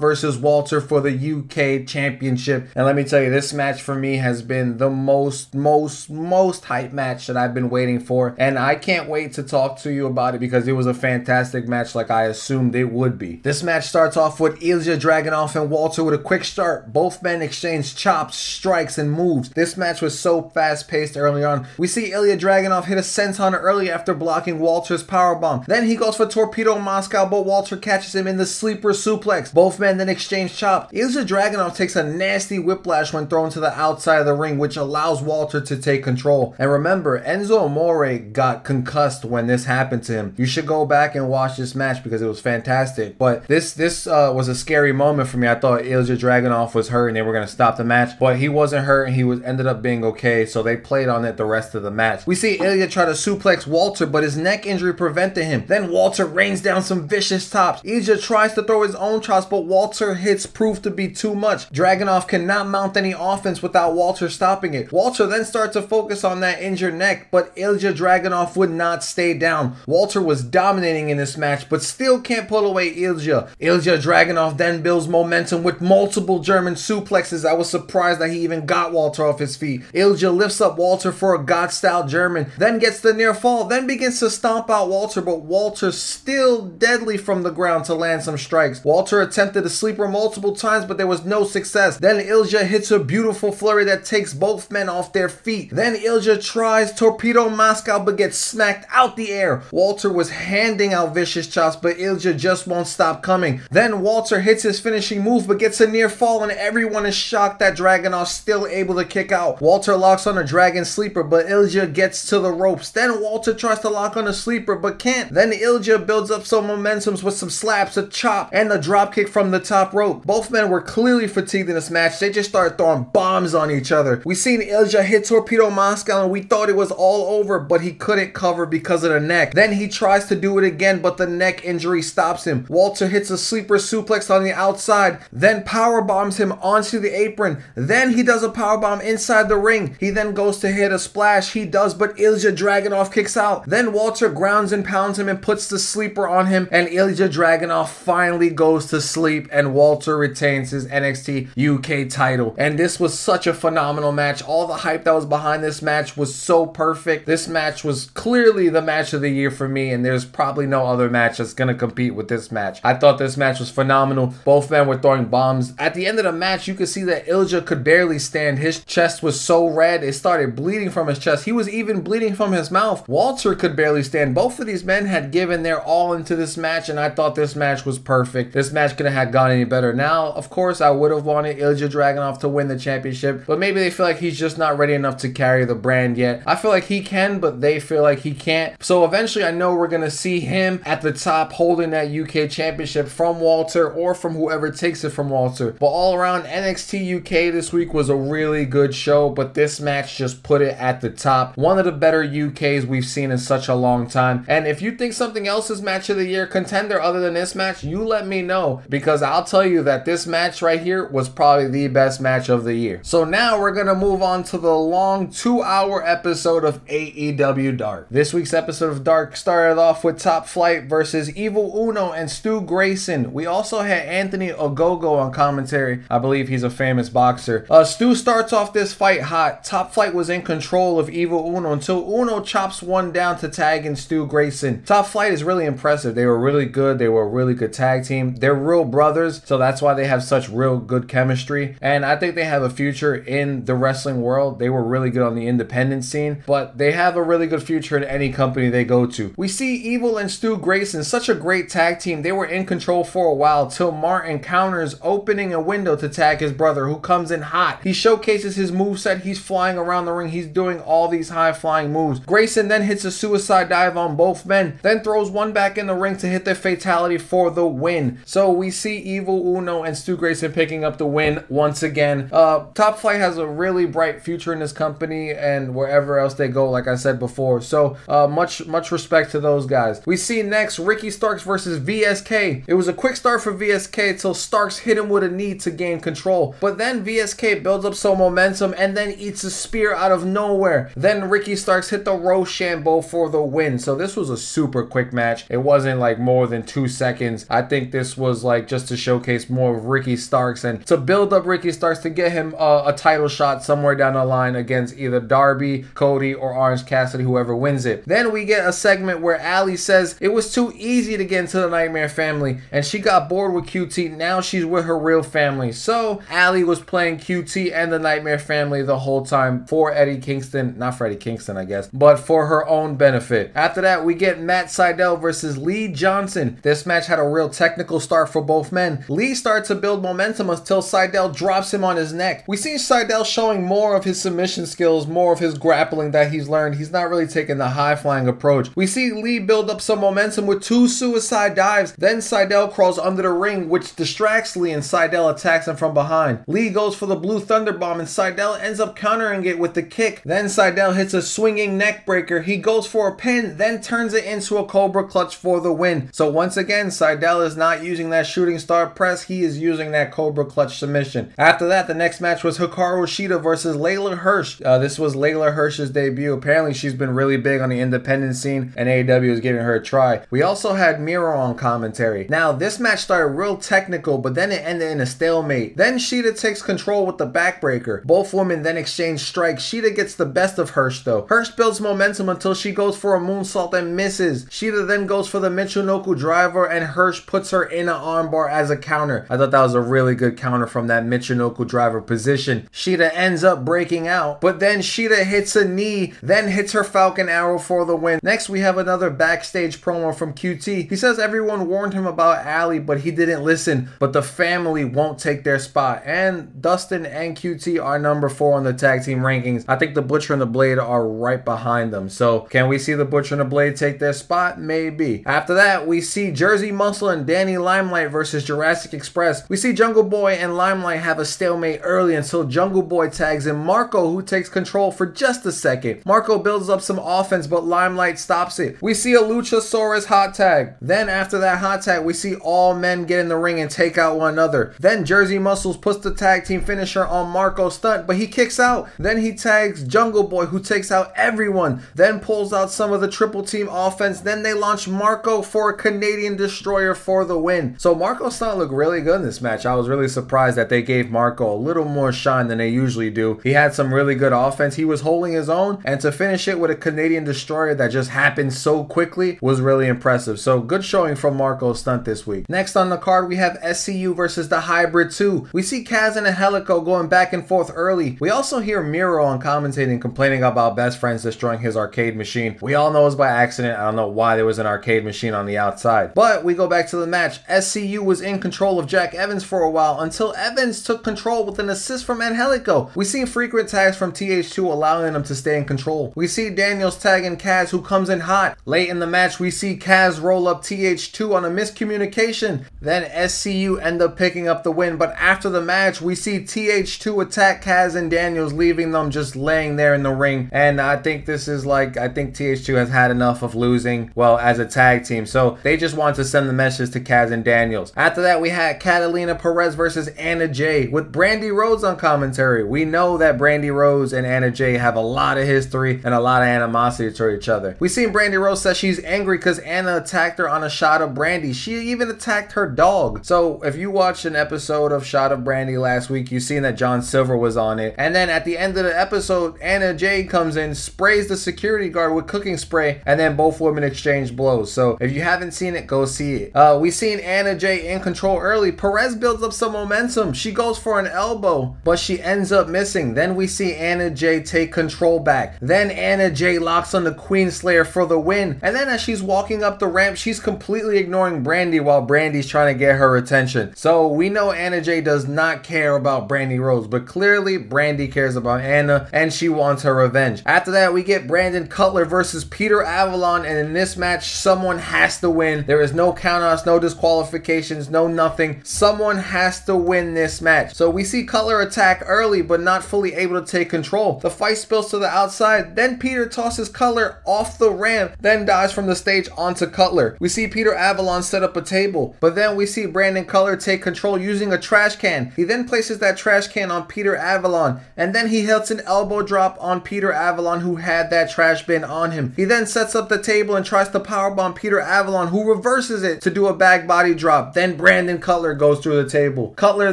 versus Walter for the UK Championship. And let me tell you, this match for me has been the most, most, most hype match that I've been waiting for. And I can't wait to talk to you about it because it was a fantastic match like I assumed it would be. This match starts off with Ilja Dragunov and Walter with a quick start. Both men exchange chops, strikes, and moves. This match was so fast paced early on. We see Ilja Dragunov hit a senton early after blocking Walter's powerbomb. Then he goes for Torpedo Moscow, but Walter catches him in the sleeper suplex. Both men then exchange chops. Ilja Dragunov takes a nasty whiplash when thrown to the outside of the ring, which allows Walter to take control. And remember, Enzo Amore got concussed when this happened to him. You should go back and watch this match because it was fantastic. But this this uh, was a scary moment for me. I thought Ilja Dragunov was hurt and they were gonna stop the match, but he wasn't hurt and he was ended up being okay. So they played on it the rest of the match. We see Ilja try to suplex Walter, but his neck injury prevented him. Then Walter rains down some vicious tops. Ilja tries to throw his own chops, but Walter hits prove to be too much. Dragunov cannot mount any offense without Walter stopping it. Walter then starts to focus on that injured neck, but Ilja Dragunov would not stay down. Walter was dominating in this match, but still can't pull away Ilja. Ilja Dragunov then builds momentum with multiple German suplexes. I was surprised that he even got Walter off his feet. Ilja lifts up Walter for a God style German, then gets the near fall, then begins to stomp out Walter, but Walter still deadly from the ground to land some strikes. Walter attempted a sleeper multiple times, but there was no success. Then Ilja hits a beautiful flurry that takes both men off their feet. Then Ilja tries Torpedo Moscow, but gets smacked out the air. Walter was handing out vicious chops, but Ilja just won't stop coming. Then Walter hits his finishing move, but gets a near fall, and everyone is shocked that Dragunov's still able to kick out. Walter locks on a Dragon Sleeper, but Ilja gets to the ropes. Then Walter tries to lock on a Sleeper, but can't. Then Ilja builds up some momentums with some slaps, a chop, and a dropkick from the top rope. Both men were clearly fatigued in this match. They just started throwing bombs on each other. We seen Ilja hit Torpedo Moscow, and we thought it was all over, but he couldn't cover because of the neck. Then he tries to do it again, but the neck injury stops him. Walter hits a sleeper suplex on the outside, then power bombs him onto the apron. Then he does a power bomb inside the ring. He then goes to hit a splash. He does, but Ilja Dragunov kicks out. Then Walter grounds and pounds him and puts the sleeper on him, and Ilja Dragunov finally goes to sleep, and Walter retains his NXT UK title. And this was such a phenomenal match. All the hype that was behind this match was so perfect. This match was clearly the match of the year for me, and there's probably no other match that's gonna compete with this match. I thought this match was phenomenal. Both men were throwing bombs. At the end of the match, you could see that Ilja could barely stand. His chest was so red, it started bleeding from his chest. He was even bleeding from his mouth. Walter could barely stand. Both of these men had given their all into this match, and I thought this match was perfect. This match couldn't have gone any better. Now, of course, I would have wanted Ilja Dragunov to win the championship, but maybe they feel like he's just not ready enough to carry the brand yet. I feel like he can, but they feel like he can't. So eventually, I know we're gonna see him at the top holding that UK championship from Walter or from whoever takes it from Walter. But all around, NXT UK this week was a really good show, but this match just put it at the top. One of the better UKs we've seen in such a long time. And if you think something else is match of the year contender other than this match, you let me know because I'll tell you that this match right here was probably the best match of the year. So now we're gonna move on to the long two hour episode of AEW Dark. This week's episode of Dark started off with Top Flight versus Evil Uno and Stu Grayson. We also had Anthony Ogogo on commentary. I believe he's a famous boxer. Uh, Stu starts off this fight hot. Top Flight was in control of Evil Uno until Uno chops one down to tag in Stu Grayson. Top Flight is really impressive. They were really good. They were a really good tag team. They're real brothers, so that's why they have such real good chemistry. And I think they have a future in the wrestling world. They were really good on the independent scene, but they have a really good future in any company they go to. We see Evil and Stu Grayson, such a great tag team. They were in control for a while till Martin counters opening a window to tag his brother who comes in hot. He showcases his moveset. He's flying around the ring. He's doing all these high flying moves. Grayson then hits a suicide dive on both men, then throws one back in the ring to hit the fatality for the win. So we see Evil Uno and Stu Grayson picking up the win once again. Uh, Top Flight has a really bright future in this company and wherever else they go, like I said before. So uh, much much respect to those guys. We see next Ricky Starks versus VSK. It was a quick start for VSK till Starks hit him with a knee to gain control, but then VSK builds up some momentum and then eats a spear out out of nowhere. Then Ricky Starks hit the Roshambo for the win. So this was a super quick match. It wasn't like more than two seconds. I think this was like just to showcase more of Ricky Starks and to build up Ricky Starks to get him a, a title shot somewhere down the line against either Darby, Cody, or Orange Cassidy, whoever wins it. Then we get a segment where Allie says it was too easy to get into the Nightmare family and she got bored with QT. Now she's with her real family. So Allie was playing QT and the Nightmare family the whole time for Eddie Kingston, not for Eddie Kingston, I guess, but for her own benefit. After that, we get Matt Sydal versus Lee Johnson. This match had a real technical start for both men. Lee starts to build momentum until Sydal drops him on his neck. We see Sydal showing more of his submission skills, more of his grappling that he's learned. He's not really taking the high flying approach. We see Lee build up some momentum with two suicide dives. Then Sydal crawls under the ring, which distracts Lee, and Sydal attacks him from behind. Lee goes for the blue thunder bomb, and Sydal ends up countering it with the kick. Then Sydal hits a swinging neck breaker. He goes for a pin, then turns it into a Cobra clutch for the win. So once again, Sydal is not using that shooting star press. He is using that Cobra clutch submission. After that, the next match was Hikaru Shida versus Leyla Hirsch. Uh, this was Leyla Hirsch's debut. Apparently, she's been really big on the independent scene, and AEW is giving her a try. We also had Miro on commentary. Now, this match started real technical, but then it ended in a stalemate. Then Shida takes control with the backbreaker. Both women then exchange strikes. Shida gets the best of Hirsch though. Hirsch builds momentum until she goes for a moonsault and misses. Shida then goes for the Michinoku driver and Hirsch puts her in an armbar as a counter. I thought that was a really good counter from that Michinoku driver position. Shida ends up breaking out, but then Shida hits a knee, then hits her Falcon Arrow for the win. Next, we have another backstage promo from QT. He says everyone warned him about Allie, but he didn't listen. But the family won't take their spot. And Dustin and QT are number four on the tag team rankings. I think the Butcher and the Blade are right behind them. So can we see the Butcher and the Blade take their spot? Maybe. After that, we see Jersey Muscle and Danny Limelight versus Jurassic Express. We see Jungle Boy and Limelight have a stalemate early until Jungle Boy tags in Marco, who takes control for just a second. Marco builds up some offense, but Limelight stops it. We see a Luchasaurus hot tag. Then after that hot tag, we see all men get in the ring and take out one another. Then Jersey Muscles puts the tag team finisher on Marco Stunt, but he kicks out. Then he tags Jungle Boy, who takes out everyone. Then pulls out some of the triple team offense. Then they launch Marco for a Canadian Destroyer for the win. So Marco Stunt looked really good in this match. I was really surprised that they gave Marco a little more shine than they usually do. He had some really good offense. He was holding his own, and to finish it with a Canadian Destroyer that just happened so quickly was really impressive. So good showing from Marco Stunt this week. Next on the card, we have SCU versus the Hybrid 2. We see Kaz and Angelico going back and forth early. We also hear Miro on commentating complaining about best friends destroying his arcade machine. We all know it was by accident. I don't know why there was an arcade machine on the outside. But we go back to the match. SCU was in control of Jack Evans for a while until Evans took control with an assist from Angelico. We see frequent tags from TH2 allowing them to stay in control. We see Daniels tagging Kaz who comes in hot. Late in the match, we see Kaz roll up TH2 on a miscommunication. Then SCU end up picking up the win. But after the match, we see TH2 attack Kaz and Daniels, leaving them just laying there in the ring. And I think this is like, I think TH2 has had enough of losing, well, as a tag team. So they just want to send the message to Kaz and Daniels. After that, we had Catalina Perez versus Anna Jay with Brandi Rhodes on commentary. We know that Brandi Rhodes and Anna Jay have a lot of history and a lot of animosity to each other. We seen Brandi Rhodes says she's angry because Anna attacked her on a shot of Brandi. She even attacked her dog. So if you watched an episode of Shot of Brandi last week, you seen that John Silver was on it. And then at the end of the episode, Anna Jay comes in, sprays the security guard with cooking spray, and then both women exchange blows. So if you haven't seen it, go see it. Uh, we seen Anna Jay in control early. Perez builds up some momentum. She goes for an elbow, but she ends up missing. Then we see Anna Jay take control back. Then Anna Jay locks on the Queen Slayer for the win. And then as she's walking up the ramp, she's completely ignoring Brandi while Brandi's trying to get her attention. So we know Anna Jay does not care about Brandi Rhodes, but clearly Brandi cares about Anna and she wants her revenge. After that, we get Brandon Cutler versus Peter Avalon, and in this match, someone has to win. There is no countouts, no disqualifications, no nothing. Someone has to win this match. So we see Cutler attack early, but not fully able to take control. The fight spills to the outside, then Peter tosses Cutler off the ramp, then dives from the stage onto Cutler. We see Peter Avalon set up a table, but then we see Brandon Cutler take control using a trash can. He then places that trash can on Peter Avalon, and then he hits an elbow elbow drop on Peter Avalon, who had that trash bin on him. He then sets up the table and tries to powerbomb Peter Avalon, who reverses it to do a back body drop. Then Brandon Cutler goes through the table. Cutler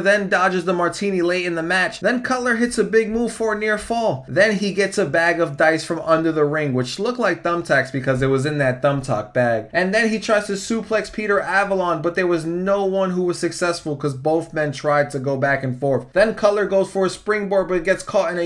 then dodges the martini late in the match. Then Cutler hits a big move for a near fall. Then he gets a bag of dice from under the ring, which looked like thumbtacks because it was in that thumbtack bag. And then he tries to suplex Peter Avalon, but there was no one who was successful because both men tried to go back and forth. Then Cutler goes for a springboard, but gets caught in a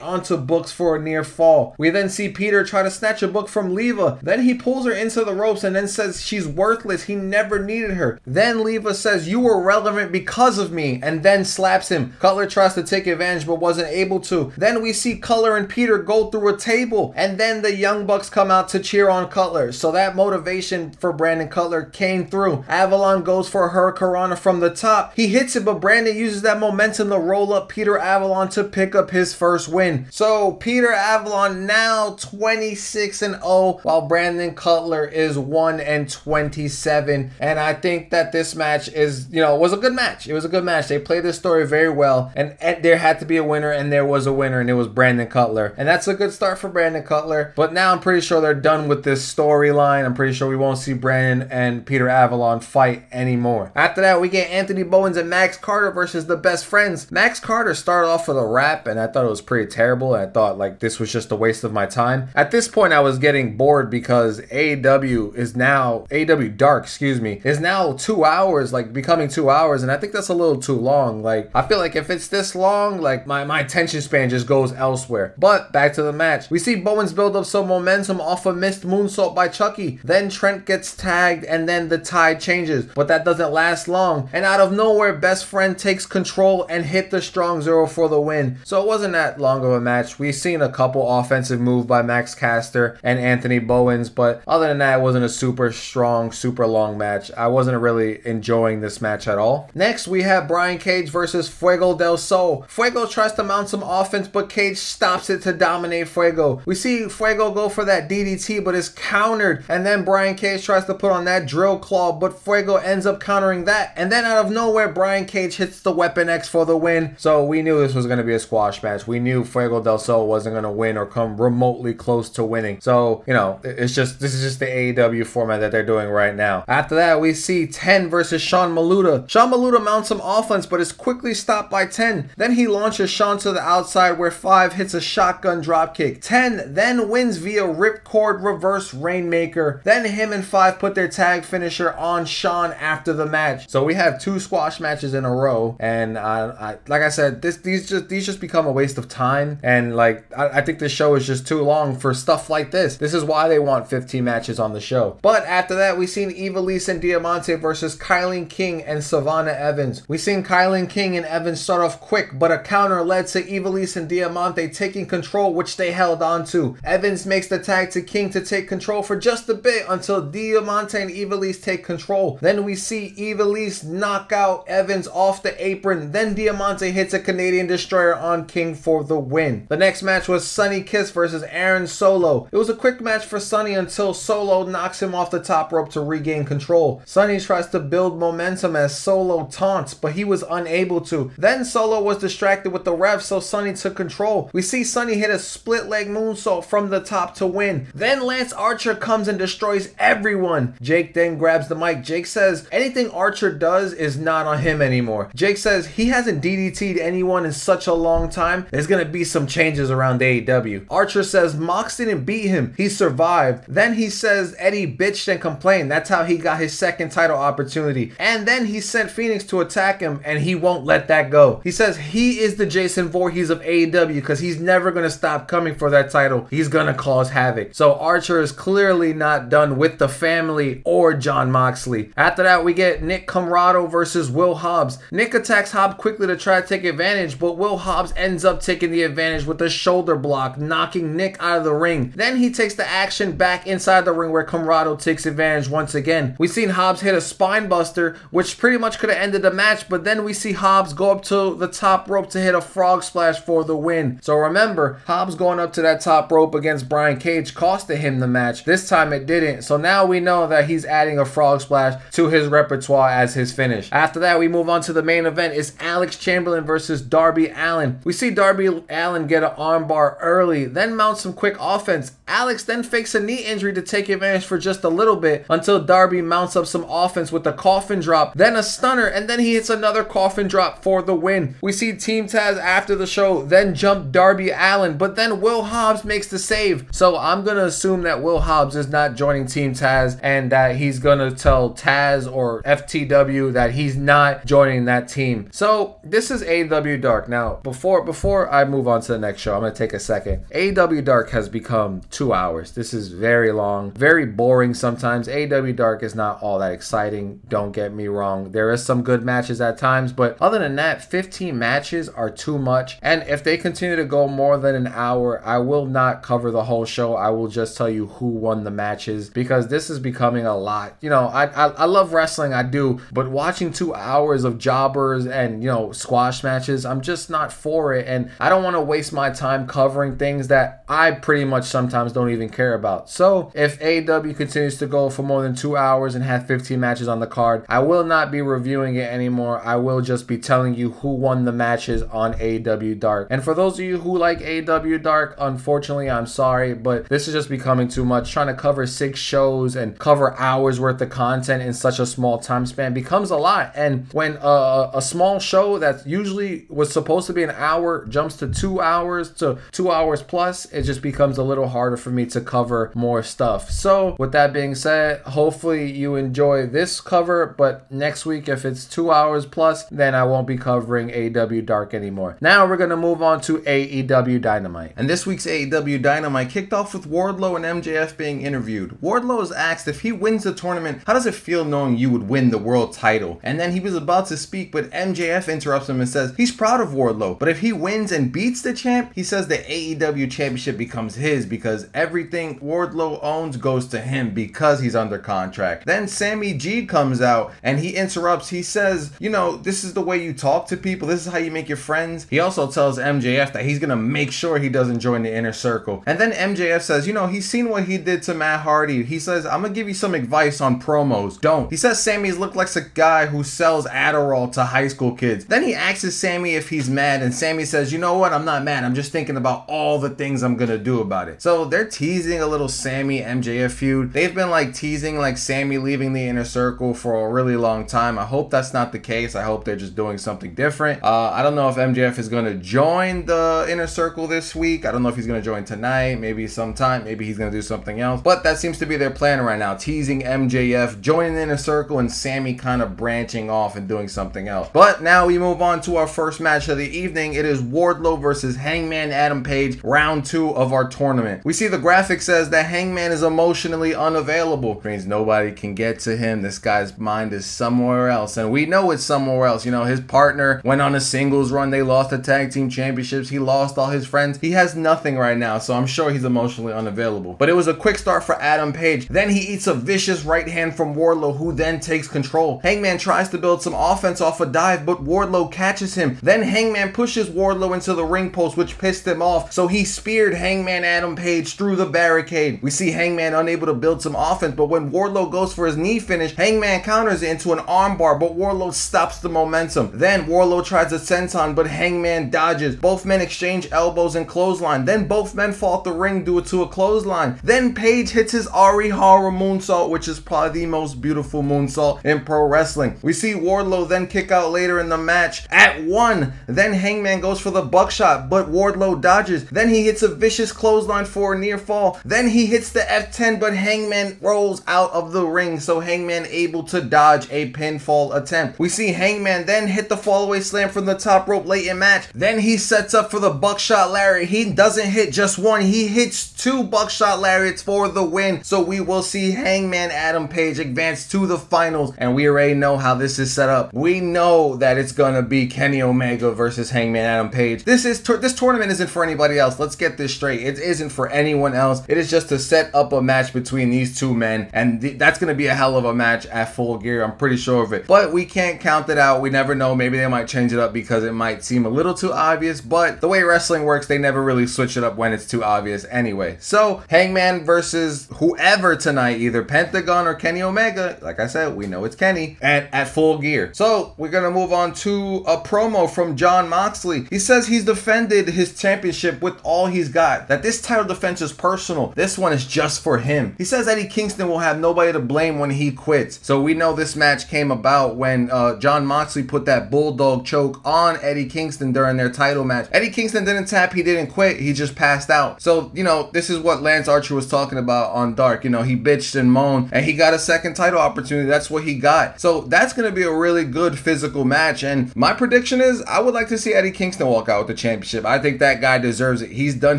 Onto Books for a near fall. We then see Peter try to snatch a book from Leva. Then he pulls her into the ropes and then says she's worthless. He never needed her. Then Leva says, You were relevant because of me, and then slaps him. Cutler tries to take advantage but wasn't able to. Then we see Cutler and Peter go through a table, and then the Young Bucks come out to cheer on Cutler. So that motivation for Brandon Cutler came through. Avalon goes for her Hurricanrana from the top. He hits it, but Brandon uses that momentum to roll up Peter Avalon to pick up his first win. So Peter Avalon now 26 and 0, while Brandon Cutler is 1 and 27. And I think that this match is, you know, was a good match. It was a good match. They played this story very well, and, and there had to be a winner, and there was a winner, and it was Brandon Cutler. And that's a good start for Brandon Cutler. But now I'm pretty sure they're done with this storyline. I'm pretty sure we won't see Brandon and Peter Avalon fight anymore. After that, we get Anthony Bowens and Max Caster versus the best friends. Max Caster started off with a rap, and I thought it was pretty terrible. I thought like this was just a waste of my time. At this point, I was getting bored because AW is now AW Dark, excuse me, is now two hours, like becoming two hours, and I think that's a little too long. Like I feel like if it's this long, like my my attention span just goes elsewhere. But back to the match, we see Bowens build up some momentum off a missed moonsault by Chucky. Then Trent gets tagged, and then the tide changes, but that doesn't last long. And out of nowhere, best friend takes control and hit the strong zero for the win. So it wasn't that long of a match. We've seen a couple offensive move by Max Caster and Anthony Bowens, but other than that, it wasn't a super strong, super long match. I wasn't really enjoying this match at all. Next, we have Brian Cage versus Fuego del Sol. Fuego tries to mount some offense, but Cage stops it to dominate Fuego. We see Fuego go for that DDT, but is countered, and then Brian Cage tries to put on that drill claw, but Fuego ends up countering that. And then out of nowhere, Brian Cage hits the Weapon X for the win. So we knew this was going to be a squash match. We knew Fuego del Sol wasn't going to win or come remotely close to winning. So, you know, it's just, this is just the AEW format that they're doing right now. After that, we see 10 versus Sean Maluta. Sean Maluta mounts some offense, but is quickly stopped by 10. Then he launches Sean to the outside where 5 hits a shotgun dropkick. 10 then wins via ripcord reverse rainmaker. Then him and 5 put their tag finisher on Sean after the match. So we have two squash matches in a row, and I, I like I said, this these just these just become a waste of time, and like I, I think the show is just too long for stuff like this. This is why they want 15 matches on the show. But after that, we seen Ivelisse and Diamante versus Kylie King and Savannah Evans. We seen Kylie King and Evans start off quick, but a counter led to Ivelisse and Diamante taking control, which they held on to. Evans makes the tag to King to take control for just a bit until Diamante and Ivelisse take control. Then we see Ivelisse knock out Evans off the apron. Then Diamante hits a Canadian Destroyer on King for the win. The next match was Sunny Kiss versus Aaron Solo. It was a quick match for Sunny until Solo knocks him off the top rope to regain control. Sunny tries to build momentum as Solo taunts, but he was unable to. Then Solo was distracted with the ref, so Sunny took control. We see Sunny hit a split leg moonsault from the top to win. Then Lance Archer comes and destroys everyone. Jake then grabs the mic. Jake says anything Archer does is not on him anymore. Jake says he hasn't DDT'd anyone in such a long time. There's gonna be some changes around AEW. Archer says Mox didn't beat him. He survived. Then he says Eddie bitched and complained. That's how he got his second title opportunity. And then he sent Phoenix to attack him, and he won't let that go. He says he is the Jason Voorhees of AEW because he's never gonna stop coming for that title. He's gonna cause havoc. So Archer is clearly not done with the family or Jon Moxley. After that, we get Nick Comoroto versus Will Hobbs. Nick attacks Hobbs quickly to try to take advantage, but Will Hobbs ends up taking the advantage with a shoulder block, knocking Nick out of the ring. Then he takes the action back inside the ring where Comoroto takes advantage once again. We've seen Hobbs hit a spine buster, which pretty much could have ended the match, but then we see Hobbs go up to the top rope to hit a frog splash for the win. So remember, Hobbs going up to that top rope against Brian Cage costed him the match. This time it didn't. So now we know that he's adding a frog splash to his repertoire as his finish. After that, we move on to the main event. It's Alex Chamberlain versus Darby Allin. We see Darby Allin get an armbar early, then mount some quick offense. Alex then fakes a knee injury to take advantage for just a little bit until Darby mounts up some offense with a coffin drop, then a stunner, and then he hits another coffin drop for the win. We see Team Taz after the show then jump Darby Allin, but then Will Hobbs makes the save. So I'm gonna assume that Will Hobbs is not joining Team Taz and that he's gonna tell Taz or FTW that he's not joining that team. So this is AW Dark. Now before before I move on to the next show, I'm gonna take a second. AW Dark has become two hours. This is very long, very boring sometimes. AW Dark is not all that exciting. Don't get me wrong. There is some good matches at times, but other than that, 15 matches are too much. And if they continue to go more than an hour, I will not cover the whole show. I will just tell you who won the matches because this is becoming a lot. You know, I I, I love wrestling, I do, but watching two hours of jobbers and you know squash matches, I'm just not for it, and I don't want to waste my time covering things that I pretty much sometimes don't even care about. So if AW continues to go for more than two hours and have 15 matches on the card, I will not be reviewing it anymore. I will just be telling you who won the matches on AW Dark. And for those of you who like AW Dark, unfortunately, I'm sorry, but this is just becoming too much. Trying to cover six shows and cover hours worth of content in such a small time span becomes a lot. And when a, a small show that usually was supposed to be an hour jumps to two hours to two hours plus, it just becomes a little harder for me to cover more stuff. So, with that being said, hopefully you enjoy this cover, but next week, if it's two hours plus, then I won't be covering AEW Dark anymore. Now we're going to move on to AEW Dynamite. And this week's AEW Dynamite kicked off with Wardlow and MJF being interviewed. Wardlow is asked if he wins the tournament, how does it feel knowing you would win the world title? And then he was about to speak, but MJF interrupts him and says he's proud of Wardlow, but if he wins and beats the champ, he says the AEW championship becomes his because everything Wardlow owns goes to him because he's under contract. Then Sammy G comes out and he interrupts. He says, you know, this is the way you talk to people. This is how you make your friends. He also tells MJF that he's gonna make sure he doesn't join the inner circle. And then MJF says, you know, he's seen what he did to Matt Hardy. He says, I'm gonna give you some advice on promos. Don't. He says Sammy's looked like a guy who sells Adderall to high school kids. Then he asks Sammy if he's mad, and Sammy says, you know what? I'm not mad. I'm just thinking about all the things I'm gonna do about it. So they're teasing a little Sammy MJF feud. They've been like teasing like Sammy leaving the inner circle for a really long time. I hope that's not the case. I hope they're just doing something different. Uh, I don't know if MJF is gonna join the inner circle this week. I don't know if he's gonna join tonight, maybe sometime, maybe he's gonna do something else. But that seems to be their plan right now, teasing MJF joining the inner circle and Sammy kind of branching off and doing something else. But now we move on to our first match of the evening. It is Wardlow versus Hangman Adam Page, round two of our tournament. We see the graphic says that Hangman is emotionally unavailable, means nobody can get to him. This guy's mind is somewhere else, and we know it's somewhere else. You know, his partner went on a singles run, they lost the tag team championships, he lost all his friends. He has nothing right now, so I'm sure he's emotionally unavailable. But it was a quick start for Adam Page. Then he eats a vicious right hand from Wardlow, who then takes control. Hangman tries to build some offense off a dive, but Wardlow catches him. Then Hangman pushes Wardlow into the ring post, which pissed him off, so he speared Hangman Adam Page through the barricade. We see Hangman unable to build some offense, but when Wardlow goes for his knee finish, Hangman counters it into an armbar, but Wardlow stops the momentum. Then Wardlow tries a senton, but Hangman dodges. Both men exchange elbows and clothesline. Then both men fall off the ring due to a clothesline. Then Page hits his Orihara moonsault, which is probably the most beautiful moonsault in pro wrestling. We see Wardlow then kick out later in the match at one. Then Hangman goes for the buckshot, but Wardlow dodges. Then he hits a vicious clothesline for a near fall. Then he hits the F10, but Hangman rolls out of the ring, so Hangman able to dodge a pinfall attempt. We see Hangman then hit the fallaway slam from the top rope late in match. Then he sets up for the buckshot lariat. He doesn't hit just one, he hits two buckshot lariats for the win. So we will see Hangman Adam Page advance to the finals, and we already know how this is set up. We know that it's gonna be Kenny Omega versus Hangman Adam Page. This is this tournament isn't for anybody else. Let's get this straight. It isn't for anyone else. It is just to set up a match between these two men, and th- that's gonna be a hell of a match at Full Gear. I'm pretty sure of it. But we can't count it out. We never know. Maybe they might change it up because it might seem a little too obvious. But the way wrestling works, they never really switch it up when it's too obvious anyway. So Hangman versus whoever tonight, either Pentagon or Kenny Omega. Like I said, we know it's Kenny at, at full gear. So we're gonna move on to a promo from Jon Moxley. He says he's he's defended his championship with all he's got, that this title defense is personal. This one is just for him. He says Eddie Kingston will have nobody to blame when he quits. So we know this match came about when uh, Jon Moxley put that bulldog choke on Eddie Kingston during their title match. Eddie Kingston didn't tap, he didn't quit, he just passed out. So, you know, this is what Lance Archer was talking about on Dark. You know, he bitched and moaned and he got a second title opportunity. That's what he got. So that's going to be a really good physical match. And my prediction is I would like to see Eddie Kingston walk out the championship. I think that guy deserves it. He's done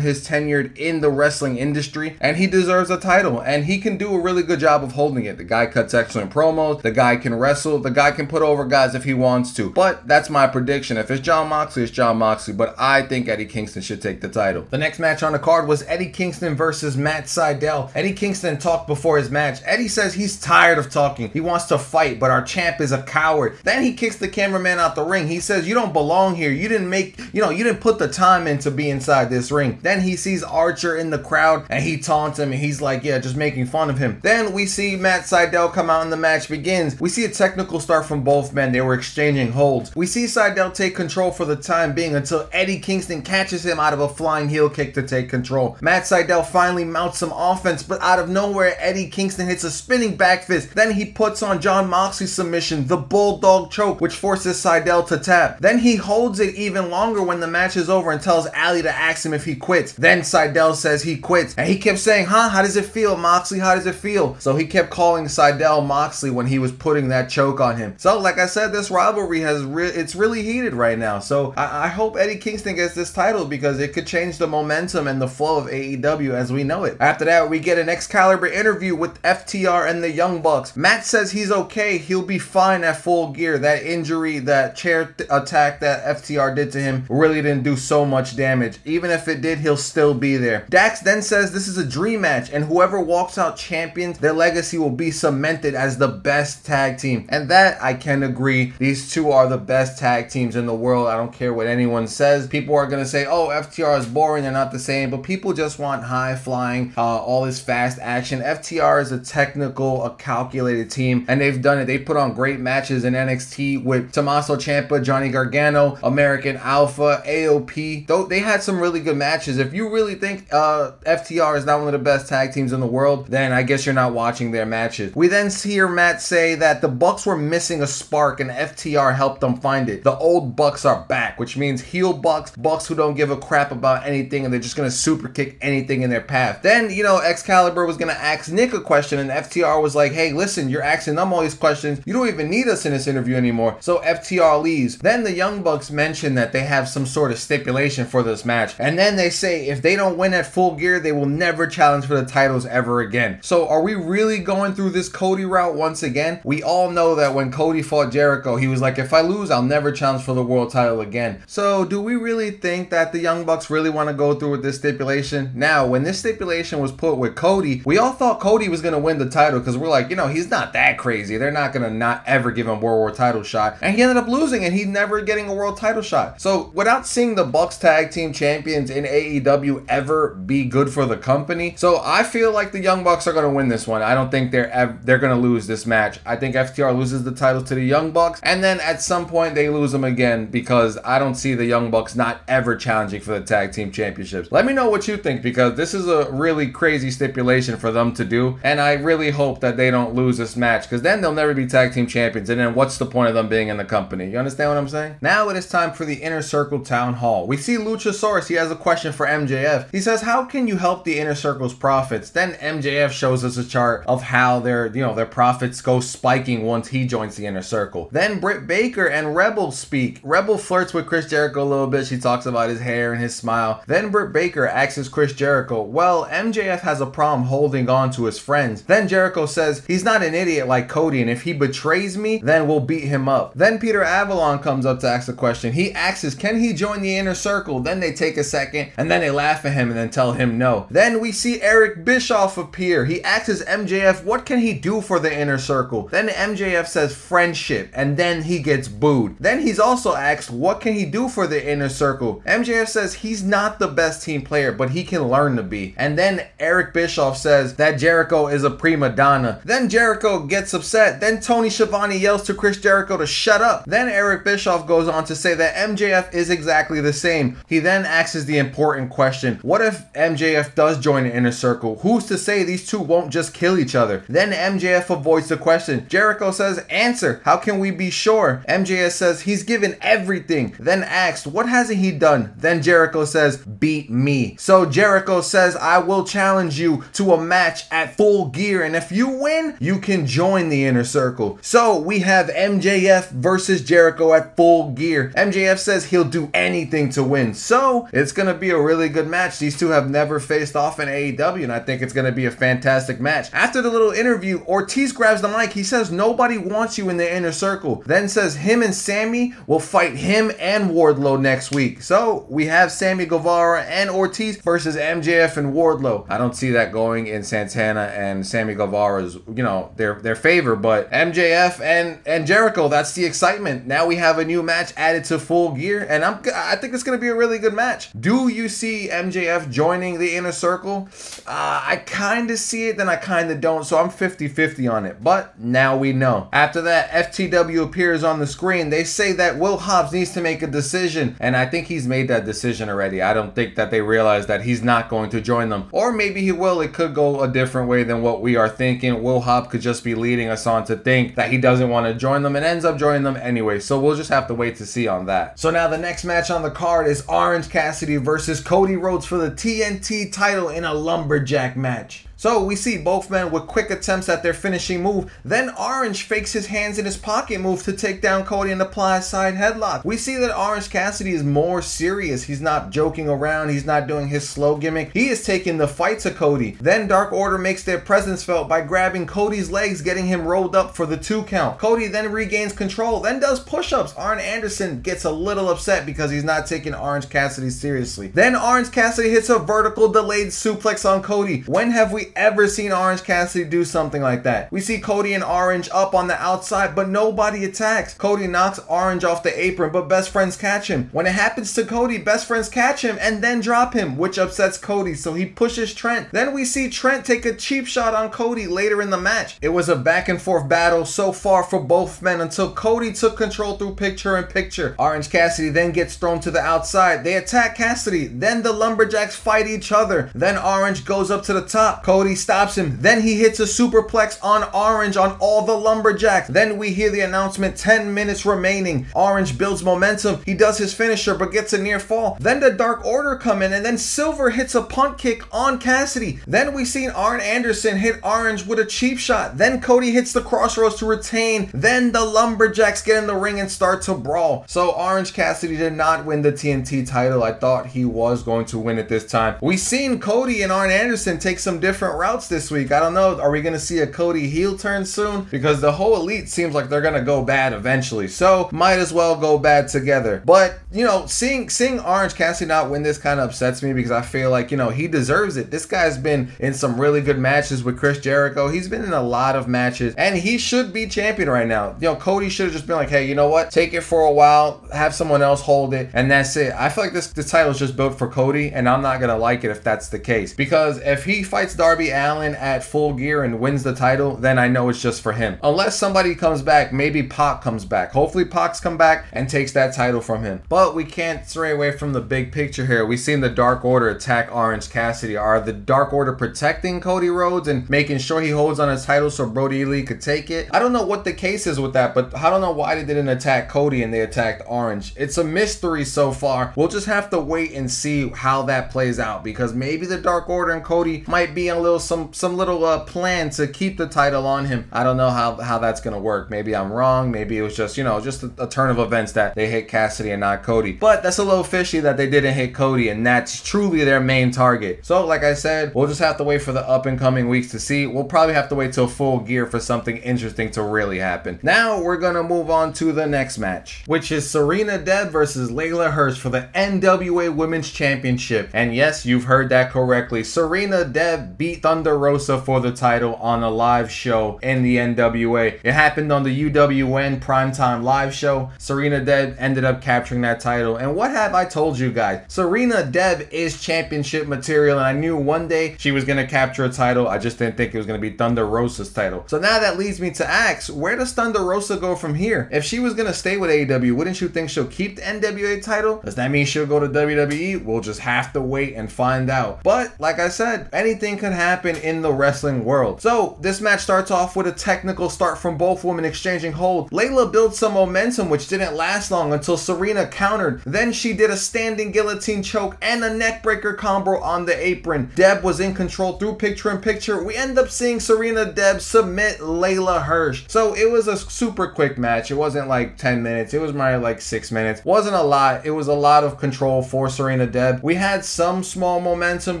his tenure in the wrestling industry and he deserves a title. And he can do a really good job of holding it. The guy cuts excellent promos. The guy can wrestle. The guy can put over guys if he wants to. But that's my prediction. If it's Jon Moxley, it's Jon Moxley. But I think Eddie Kingston should take the title. The next match on the card was Eddie Kingston versus Matt Sydal. Eddie Kingston talked before his match. Eddie says he's tired of talking. He wants to fight, but our champ is a coward. Then he kicks the cameraman out the ring. He says, You don't belong here. You didn't make, you know, you didn't put the time in to be inside this ring. Then he sees Archer in the crowd and he taunts him and he's like, Yeah, just making fun of him. Then we see Matt Sydal come out and the match begins. We see a technical start from both men. They were exchanging holds. We see Sydal take control for the time being until Eddie Kingston catches him out of a flying heel kick to take control. Matt Sydal finally mounts some offense, but out of nowhere, Eddie Kingston hits a spinning back fist. Then he puts on Jon Moxley's submission, the Bulldog choke, which forces Sydal to tap. Then he holds it even longer when the match is over and tells Ali to ask him if he quits. Then Sydal says he quits, and he kept saying, "Huh? How does it feel, Moxley? How does it feel?" So he kept calling Sydal Moxley when he was putting that choke on him. So, like I said, this rivalry has re- it's really heated right now. So I-, I hope Eddie Kingston gets this title because it could change the momentum and the flow of AEW as we know it. After that, we get an Excalibur interview with FTR and the Young Bucks. Matt says he's okay. He'll be fine at full gear. That injury, that chair th- attack that FTR did to him really didn't do so much damage. Even if it did, he'll still be there. Dax then says this is a dream match and whoever walks out champions, their legacy will be cemented as the best tag team. And that I can agree. These two are the best tag teams in the world. I don't care what anyone says. People are to say, oh, FTR is boring. They're not the same. But people just want high flying, uh, all this fast action. FTR is a technical, a calculated team. And they've done it. They put on great matches in NXT with Tommaso Ciampa, Johnny Gargano, American Alpha, AOP. Though they had some really good matches. If you really think uh, FTR is not one of the best tag teams in the world, then I guess you're not watching their matches. We then hear Matt say that the Bucks were missing a spark and FTR helped them find it. The old Bucks are back, which means heel Bucks, Bucks who don't give a crap about anything and they're just gonna super kick anything in their path. Then, you know, Excalibur was gonna ask Nick a question and FTR was like, hey, listen, you're asking them all these questions. You don't even need us in this interview anymore. So FTR leaves. Then the Young Bucks mention that they have some sort of stipulation for this match. And then they say if they don't win at full gear, they will never challenge for the titles ever again. So are we really going through this Cody route once again? We all know that when Cody fought Jericho, he was like, if I lose, I'll never challenge for the world title again. So do we really think that the Young Bucks really want to go through with this stipulation? Now, when this stipulation was put with Cody, we all thought Cody was going to win the title because we're like, you know, he's not that crazy. They're not going to not ever give him World War title shot. And he ended up losing and he never getting a world title shot. So without seeing the Bucks tag team champions in AEW ever be good for the company, so I feel like the Young Bucks are going to win this one. I don't think they're ev- they're going to lose this match. I think FTR loses the title to the Young Bucks, and then at some point they lose them again because I don't see the Young Bucks not ever challenging for the tag team championships. Let me know what you think because this is a really crazy stipulation for them to do, and I really hope that they don't lose this match because then they'll never be tag team champions, and then what's the point of them being in the company? You understand what I'm saying? Now it is time for the Inner Circle Town Hall. We see Luchasaurus. He has a question for MJF. He says, "How can you help the Inner Circle's profits?" Then MJF shows us a chart of how their you know their profits go spiking once he joins the Inner Circle. Then Britt Baker and Rebel speak. Rebel flirts with Chris Jericho a little bit. She talks about his hair and his smile. Then Britt Baker asks Chris Jericho, "Well, MJF has a problem holding on to his friends." Then Jericho says he's not an idiot like Cody, and if he betrays me, then we'll beat him up. Then Peter Avalon comes up to ask a question. He asks, "Can he join the Inner Circle?" Then they take a second, and then they laugh at him and then tell him no. Then we see Eric Bischoff appear. He asks MJF, "What can he do for the Inner Circle?" Then MJF says friendship, and then he gets booed. Then he's also asked, "What can he do for the Inner Circle?" MJF says he's not the best team player, but he can learn to be. And then Eric Bischoff says that Jericho is a prima donna. Then Jericho gets upset. Then Tony Schiavone yells to Chris Jericho to shut up. Then Eric Bischoff goes on to say that MJF is exactly exactly the same. He then asks the important question What if MJF does join the inner circle? Who's to say these two won't just kill each other? Then MJF avoids the question. Jericho says, Answer, how can we be sure? MJF says, He's given everything. Then asks, What hasn't he done? Then Jericho says, Beat me. So Jericho says, I will challenge you to a match at full gear, and if you win, you can join the inner circle. So we have MJF versus Jericho at full gear. MJF says he'll do anything to win. So it's gonna be a really good match. These two have never faced off in AEW, and I think it's gonna be a fantastic match. After the little interview, Ortiz grabs the mic. He says nobody wants you in the inner circle. Then says him and Sammy will fight him and Wardlow next week. So we have Sammy Guevara and Ortiz versus MJF and Wardlow. I don't see that going in Santana and Sammy Guevara's, you know, their their favor, but MJF and and Jericho, that's the excitement. Now we have a new match added to full gear, and I'm I think it's gonna be a really good match. Do you see MJF joining the inner circle? Uh, I kind of see it, then I kind of don't. So I'm 50-50 on it. But now we know. After that, FTW appears on the screen. They say that Will Hobbs needs to make a decision, and I think he's made that decision already. I don't think that they realize that he's not going to join them, or maybe he will. It could go a different way than what we are thinking. Will Hobbs could just be leading us on to think that he doesn't want to join them and ends up joining them anyway. So we'll just have to wait to see on that. So now the next match on the card is Orange Cassidy versus Cody Rhodes for the TNT title in a lumberjack match. So we see both men with quick attempts at their finishing move. Then Orange fakes his hands in his pocket move to take down Cody and apply a side headlock. We see that Orange Cassidy is more serious. He's not joking around. He's not doing his slow gimmick. He is taking the fight to Cody. Then Dark Order makes their presence felt by grabbing Cody's legs, getting him rolled up for the two count. Cody then regains control, then does push-ups. Arn Anderson gets a little upset because he's not taking Orange Cassidy seriously. Then Orange Cassidy hits a vertical delayed suplex on Cody. When have we ever seen Orange Cassidy do something like that. We see Cody and Orange up on the outside, but nobody attacks. Cody knocks Orange off the apron, but best friends catch him. When it happens to Cody, best friends catch him and then drop him, which upsets Cody, so he pushes Trent. Then we see Trent take a cheap shot on Cody later in the match. It was a back and forth battle so far for both men until Cody took control through picture in picture. Orange Cassidy then gets thrown to the outside. They attack Cassidy. Then the Lumberjacks fight each other. Then Orange goes up to the top. Cody stops him. Then he hits a superplex on Orange on all the Lumberjacks. Then we hear the announcement 10 minutes remaining. Orange builds momentum. He does his finisher but gets a near fall. Then the Dark Order come in and then Silver hits a punt kick on Cassidy. Then we see Arn Anderson hit Orange with a cheap shot. Then Cody hits the crossroads to retain. Then the Lumberjacks get in the ring and start to brawl. So Orange Cassidy did not win the TNT title. I thought he was going to win it this time. We seen Cody and Arn Anderson take some different routes this week. I don't know. Are we going to see a Cody heel turn soon? Because the whole elite seems like they're going to go bad eventually. So might as well go bad together. But you know, seeing seeing Orange Cassidy not win this kind of upsets me because I feel like you know he deserves it. This guy's been in some really good matches with Chris Jericho. He's been in a lot of matches, and he should be champion right now. You know, Cody should have just been like, hey, you know what? Take it for a while, have someone else hold it, and that's it. I feel like this this title is just built for Cody, and I'm not gonna like it if that's the case. Because if he fights Darby Allin at full gear and wins the title, then I know it's just for him. Unless somebody comes back, maybe Pac comes back. Hopefully Pac's come back and takes that title from him. But we can't stray away from the big picture here. We've seen the Dark Order attack Orange Cassidy. Are the Dark Order protecting Cody Rhodes and making sure he holds on his title so Brodie Lee could take it? I don't know what the case is with that, but I don't know why they didn't attack Cody and they attacked Orange. It's a mystery so far. We'll just have to wait and see how that plays out because maybe the Dark Order and Cody might be little some some little uh, plan to keep the title on him. I don't know how how that's gonna work. Maybe I'm wrong. Maybe it was just you know just a, a turn of events that they hit Cassidy and not Cody. But that's a little fishy that they didn't hit Cody and that's truly their main target. So like I said, we'll just have to wait for the up and coming weeks to see. We'll probably have to wait till full gear for something interesting to really happen. Now we're gonna move on to the next match, which is Serena Deeb versus Leyla Hirsch for the NWA Women's Championship. And yes, you've heard that correctly. Serena Deeb beat beat Thunder Rosa for the title on a live show in the NWA. It happened on the UWN primetime live show. Serena Deeb ended up capturing that title. And what have I told you guys? Serena Deeb is championship material, and I knew one day she was going to capture a title. I just didn't think it was going to be Thunder Rosa's title. So now that leads me to ask, where does Thunder Rosa go from here? If she was going to stay with AEW, wouldn't you think she'll keep the NWA title? Does that mean she'll go to WWE? We'll just have to wait and find out. But like I said, anything could happen in the wrestling world. So this match starts off with a technical start from both women exchanging hold. Leyla built some momentum, which didn't last long until Serena countered. Then she did a standing guillotine choke and a neckbreaker combo on the apron. Deeb was in control through picture in picture. We end up seeing Serena Deeb submit Leyla Hirsch. So it was a super quick match. It wasn't like 10 minutes. It was my like six minutes. Wasn't a lot. It was a lot of control for Serena Deeb. We had some small momentum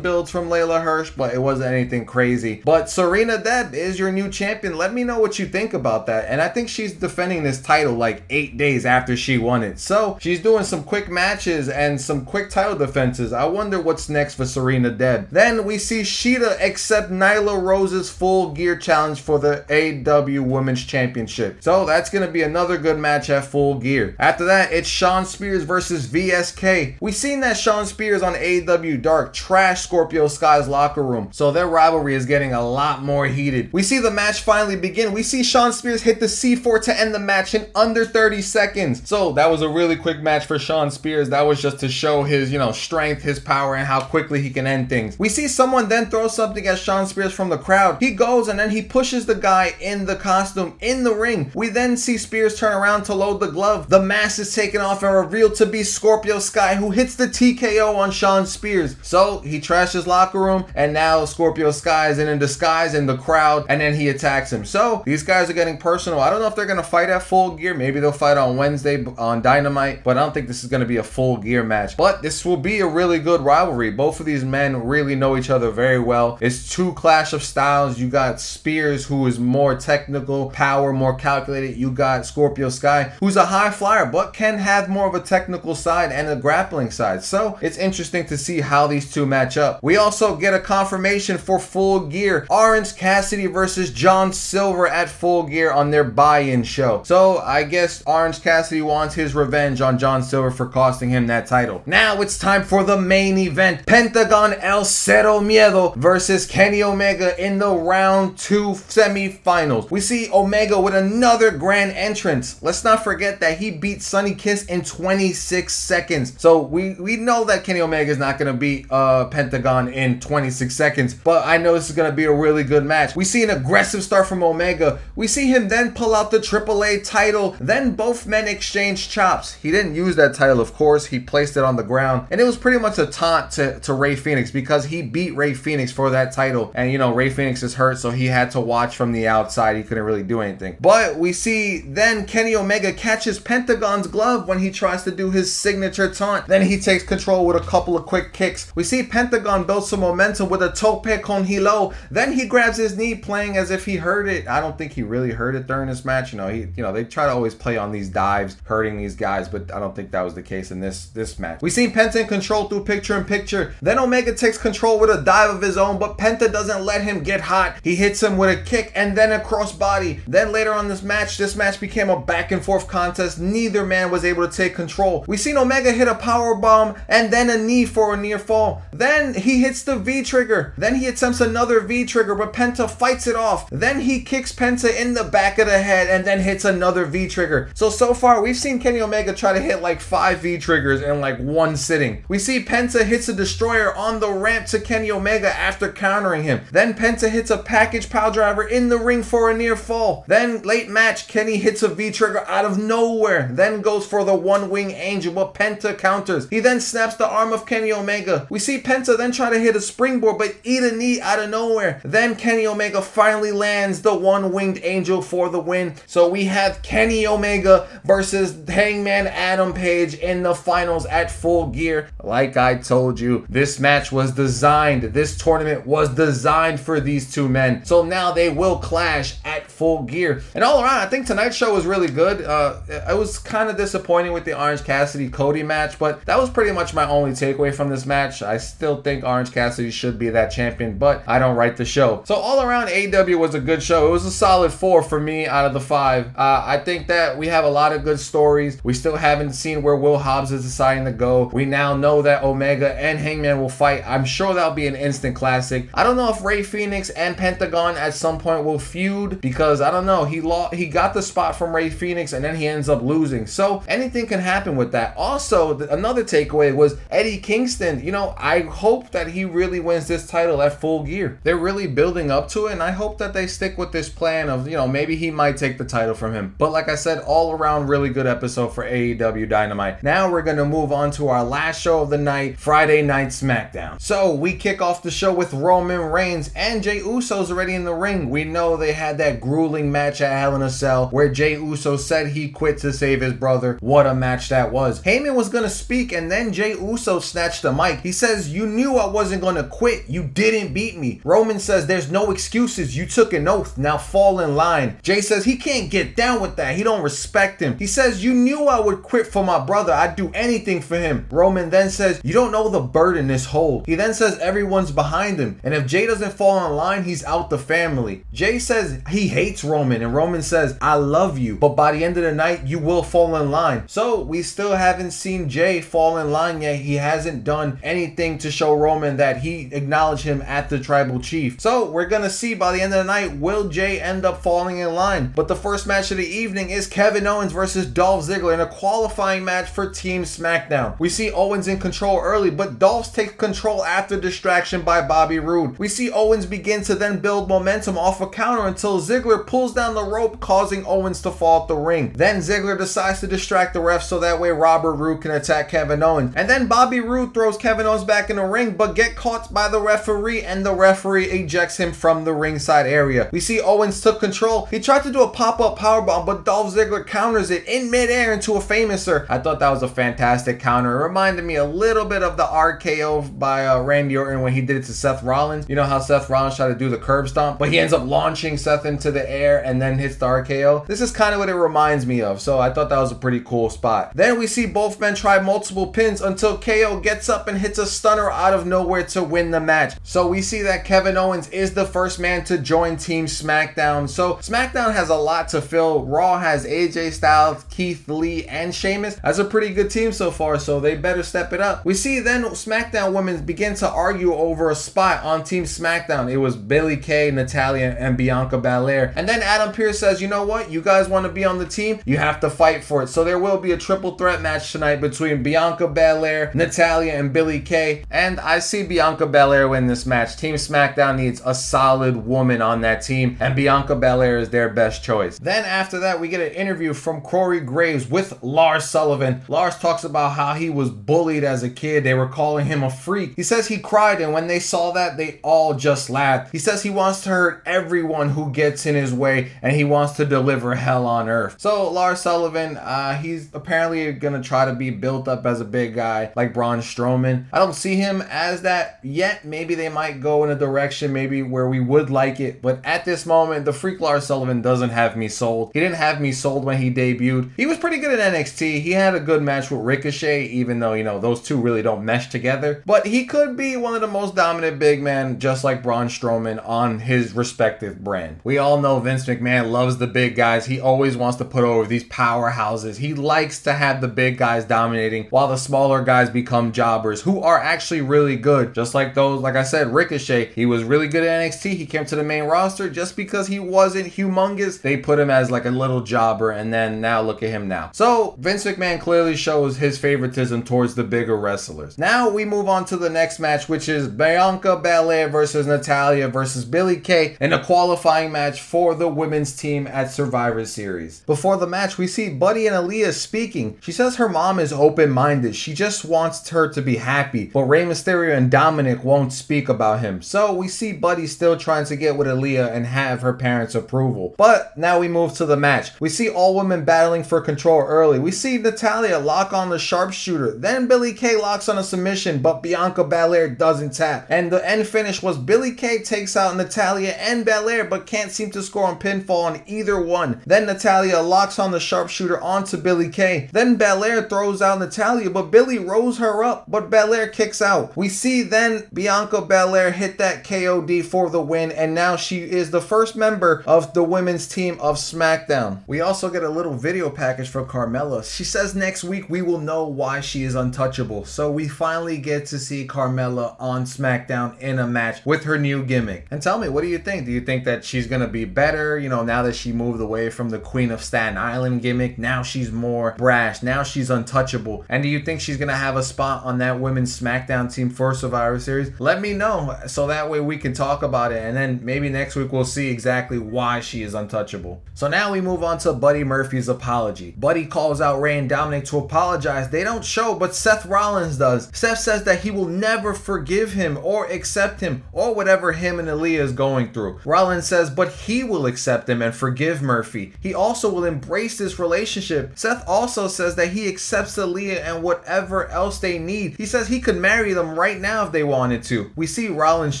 builds from Leyla Hirsch, but it wasn't anything crazy. But Serena Deeb is your new champion. Let me know what you think about that. And I think she's defending this title like eight days after she won it. So she's doing some quick matches and some quick title defenses. I wonder what's next for Serena Deeb. Then we see Shida accept Nyla Rose's full gear challenge for the AEW Women's Championship. So that's going to be another good match at full gear. After that, it's Shawn Spears versus VSK. We've seen that Shawn Spears on AEW Dark trash Scorpio Sky's locker room. So their rivalry is getting a lot more heated. We see the match finally begin. We see Shawn Spears hit the C4 to end the match in under 30 seconds. So that was a really quick match for Shawn Spears. That was just to show his, you know, strength, his power, and how quickly he can end things. We see someone then throw something at Shawn Spears from the crowd. He goes and then he pushes the guy in the costume in the ring. We then see Spears turn around to load the glove. The mask is taken off and revealed to be Scorpio Sky, who hits the TKO on Shawn Spears. So he trashes locker room, and now Scorpio Sky is in a disguise in the crowd, and then he attacks him. So these guys are getting personal. I don't know if they're gonna fight at full gear. Maybe they'll fight on Wednesday on Dynamite, but I don't think this is gonna be a full gear match. But this will be a really good rivalry. Both of these men really know each other very well. It's two clash of styles. You got Spears, who is more technical, power, more calculated. You got Scorpio Sky, who's a high flyer, but can have more of a technical side and a grappling side. So it's interesting to see how these two match up. We also get a confirmation for full gear. Orange Cassidy versus John Silver at full gear on their buy-in show. So I guess Orange Cassidy wants his revenge on John Silver for costing him that title. Now it's time for the main event. Pentagon El Cero Miedo versus Kenny Omega in the round two semifinals. We see Omega with another grand entrance. Let's not forget that he beat Sonny Kiss in 26 seconds. So we, we know that Kenny Omega is not going to beat uh, Pentagon in 26 seconds, but I know this is going to be a really good match. We see an aggressive start from Omega. We see him then pull out the AAA title. Then both men exchange chops. He didn't use that title, of course. He placed it on the ground. And it was pretty much a taunt to, to Rey Fenix because he beat Rey Fenix for that title. And, you know, Rey Fenix is hurt, so he had to watch from the outside. He couldn't really do anything. But we see then Kenny Omega catches Pentagon's glove when he tries to do his signature taunt. Then he takes control with a couple of quick kicks. We see Pentagon build some momentum with a tope Then he grabs his knee, playing as if he heard it. I don't think he really heard it during this match. You know, he, you know, they try to always play on these dives, hurting these guys, but I don't think that was the case in this this match. We see Penta control through picture in picture. Then Omega takes control with a dive of his own, but Penta doesn't let him get hot. He hits him with a kick and then a crossbody. Then later on this match, this match became a back and forth contest. Neither man was able to take control. We seen Omega hit a power bomb and then a knee for a near fall. Then he hits the V trigger. Then he attempts another V trigger, but Penta fights it off. Then he kicks Penta in the back of the head and then hits another V trigger. So so far we've seen Kenny Omega try to hit like five V triggers in like one sitting. We see Penta hits a destroyer on the ramp to Kenny Omega after countering him. Then Penta hits a package power driver in the ring for a near fall. Then late match, Kenny hits a V trigger out of nowhere. Then goes for the one wing angel, but Penta counters. He then snaps the arm of Kenny Omega. We see Penta then try to hit a springboard, but eat knee out of nowhere. Then Kenny Omega finally lands the one winged angel for the win. So we have Kenny Omega versus Hangman Adam Page in the finals at full gear. Like I told you, this match was designed, this tournament was designed for these two men. So now they will clash at full gear. And all around, I think tonight's show was really good. Uh, I was kind of disappointing with the Orange Cassidy Cody match, but that was pretty much my only takeaway from this match. I still think Orange Cassidy should be that champion champion, but I don't write the show. So all around, AEW was a good show. It was a solid four for me out of the five. Uh, I think that we have a lot of good stories. We still haven't seen where Will Hobbs is deciding to go. We now know that Omega and Hangman will fight. I'm sure that'll be an instant classic. I don't know if Rey Fenix and Pentagon at some point will feud because I don't know. He lost. He got the spot from Rey Fenix and then he ends up losing. So anything can happen with that. Also, th- another takeaway was Eddie Kingston. You know, I hope that he really wins this title full gear. They're really building up to it, and I hope that they stick with this plan of you know maybe he might take the title from him. But like I said, all around really good episode for AEW Dynamite. Now we're gonna move on to our last show of the night, Friday Night SmackDown. So we kick off the show with Roman Reigns and Jey Uso's already in the ring. We know they had that grueling match at Hell in a Cell where Jey Uso said he quit to save his brother. What a match that was. Heyman was gonna speak and then Jey Uso snatched the mic. He says, You knew I wasn't gonna quit. You didn't beat me. Roman says, There's no excuses. You took an oath. Now fall in line. Jey says he can't get down with that. He don't respect him. He says, You knew I would quit for my brother. I'd do anything for him. Roman then says, You don't know the burden this hold. He then says everyone's behind him. And if Jey doesn't fall in line, he's out the family. Jey says he hates Roman. And Roman says, I love you. But by the end of the night, you will fall in line. So we still haven't seen Jey fall in line yet. He hasn't done anything to show Roman that he acknowledged him at the tribal chief. So we're gonna see by the end of the night, will Jey end up falling in line? But the first match of the evening is Kevin Owens versus Dolph Ziggler in a qualifying match for Team SmackDown. We see Owens in control early, but Dolph takes control after distraction by Bobby Roode. We see Owens begin to then build momentum off a counter until Ziggler pulls down the rope, causing Owens to fall at the ring. Then Ziggler decides to distract the ref so that way Robert Roode can attack Kevin Owens. And then Bobby Roode throws Kevin Owens back in the ring, but get caught by the referee, and the referee ejects him from the ringside area. We see Owens took control. He tried to do a pop-up powerbomb, but Dolph Ziggler counters it in midair into a famouser. I thought that was a fantastic counter. It reminded me a little bit of the RKO by uh, Randy Orton when he did it to Seth Rollins. You know how Seth Rollins tried to do the curb stomp, but he ends up launching Seth into the air and then hits the RKO. This is kind of what it reminds me of. So I thought that was a pretty cool spot. Then we see both men try multiple pins until KO gets up and hits a stunner out of nowhere to win the match. So we see that Kevin Owens is the first man to join Team SmackDown. So SmackDown has a lot to fill. Raw has AJ Styles, Keith Lee, and Sheamus. That's a pretty good team so far, so they better step it up. We see then SmackDown women begin to argue over a spot on Team SmackDown. It was Billie Kay, Natalya, and Bianca Belair. And then Adam Pearce says, you know what? You guys want to be on the team? You have to fight for it. So there will be a triple threat match tonight between Bianca Belair, Natalya, and Billie Kay. And I see Bianca Belair win this match. Team SmackDown needs a solid woman on that team, and Bianca Belair is their best choice. Then after that, we get an interview from Corey Graves with Lars Sullivan. Lars talks about how he was bullied as a kid. They were calling him a freak. He says he cried, and when they saw that, they all just laughed. He says he wants to hurt everyone who gets in his way, and he wants to deliver hell on earth. So Lars Sullivan, uh, he's apparently gonna try to be built up as a big guy like Braun Strowman. I don't see him as that yet. Maybe they might go in a direction maybe where we would like it, but at this moment, the freak Lars Sullivan doesn't have me sold. He didn't have me sold when he debuted. He was pretty good at NXT. He had a good match with Ricochet, even though you know those two really don't mesh together. But he could be one of the most dominant big men, just like Braun Strowman on his respective brand. We all know Vince McMahon loves the big guys. He always wants to put over these powerhouses. He likes to have the big guys dominating while the smaller guys become jobbers who are actually really good. Just like those, like I said, Ricochet, he was really good at NXT. He came to the main roster just because he wasn't humongous. They put him as like a little jobber, and then now look at him now. So Vince McMahon clearly shows his favoritism towards the bigger wrestlers. Now we move on to the next match, which is Bianca Belair versus Natalya versus Billie Kay in a qualifying match for the women's team at Survivor Series. Before the match, we see Buddy and Aaliyah speaking. She says her mom is open minded. She just wants her to be happy. But Rey Mysterio and Dominik won't speak about him. So we see Buddy still trying to get with Aaliyah and have her parents' approval. But now we move to the match. We see all women battling for control early. We see Natalya lock on the sharpshooter. Then Billie Kay locks on a submission, but Bianca Belair doesn't tap. And the end finish was Billie Kay takes out Natalya and Belair, but can't seem to score on pinfall on either one. Then Natalya locks on the sharpshooter onto Billie Kay. Then Belair throws out Natalya, but Billie rolls her up, but Belair kicks out. We see then Bianca Belair Belair hit that KOD for the win, and now she is the first member of the women's team of SmackDown. We also get a little video package for Carmella. She says next week we will know why she is untouchable. So we finally get to see Carmella on SmackDown in a match with her new gimmick. And tell me, what do you think? Do you think that she's gonna be better? You know, now that she moved away from the Queen of Staten Island gimmick, now she's more brash. Now she's untouchable. And do you think she's gonna have a spot on that women's SmackDown team for Survivor Series? Let me know so that way we can talk about it. And then maybe next week we'll see exactly why she is untouchable. So now we move on to Buddy Murphy's apology. Buddy calls out Rey and Dominik to apologize. They don't show, but Seth Rollins does. Seth says that he will never forgive him or accept him or whatever him and Aaliyah is going through. Rollins says, but he will accept him and forgive Murphy. He also will embrace this relationship. Seth also says that he accepts Aaliyah and whatever else they need. He says he could marry them right now if they wanted to. We see Rollins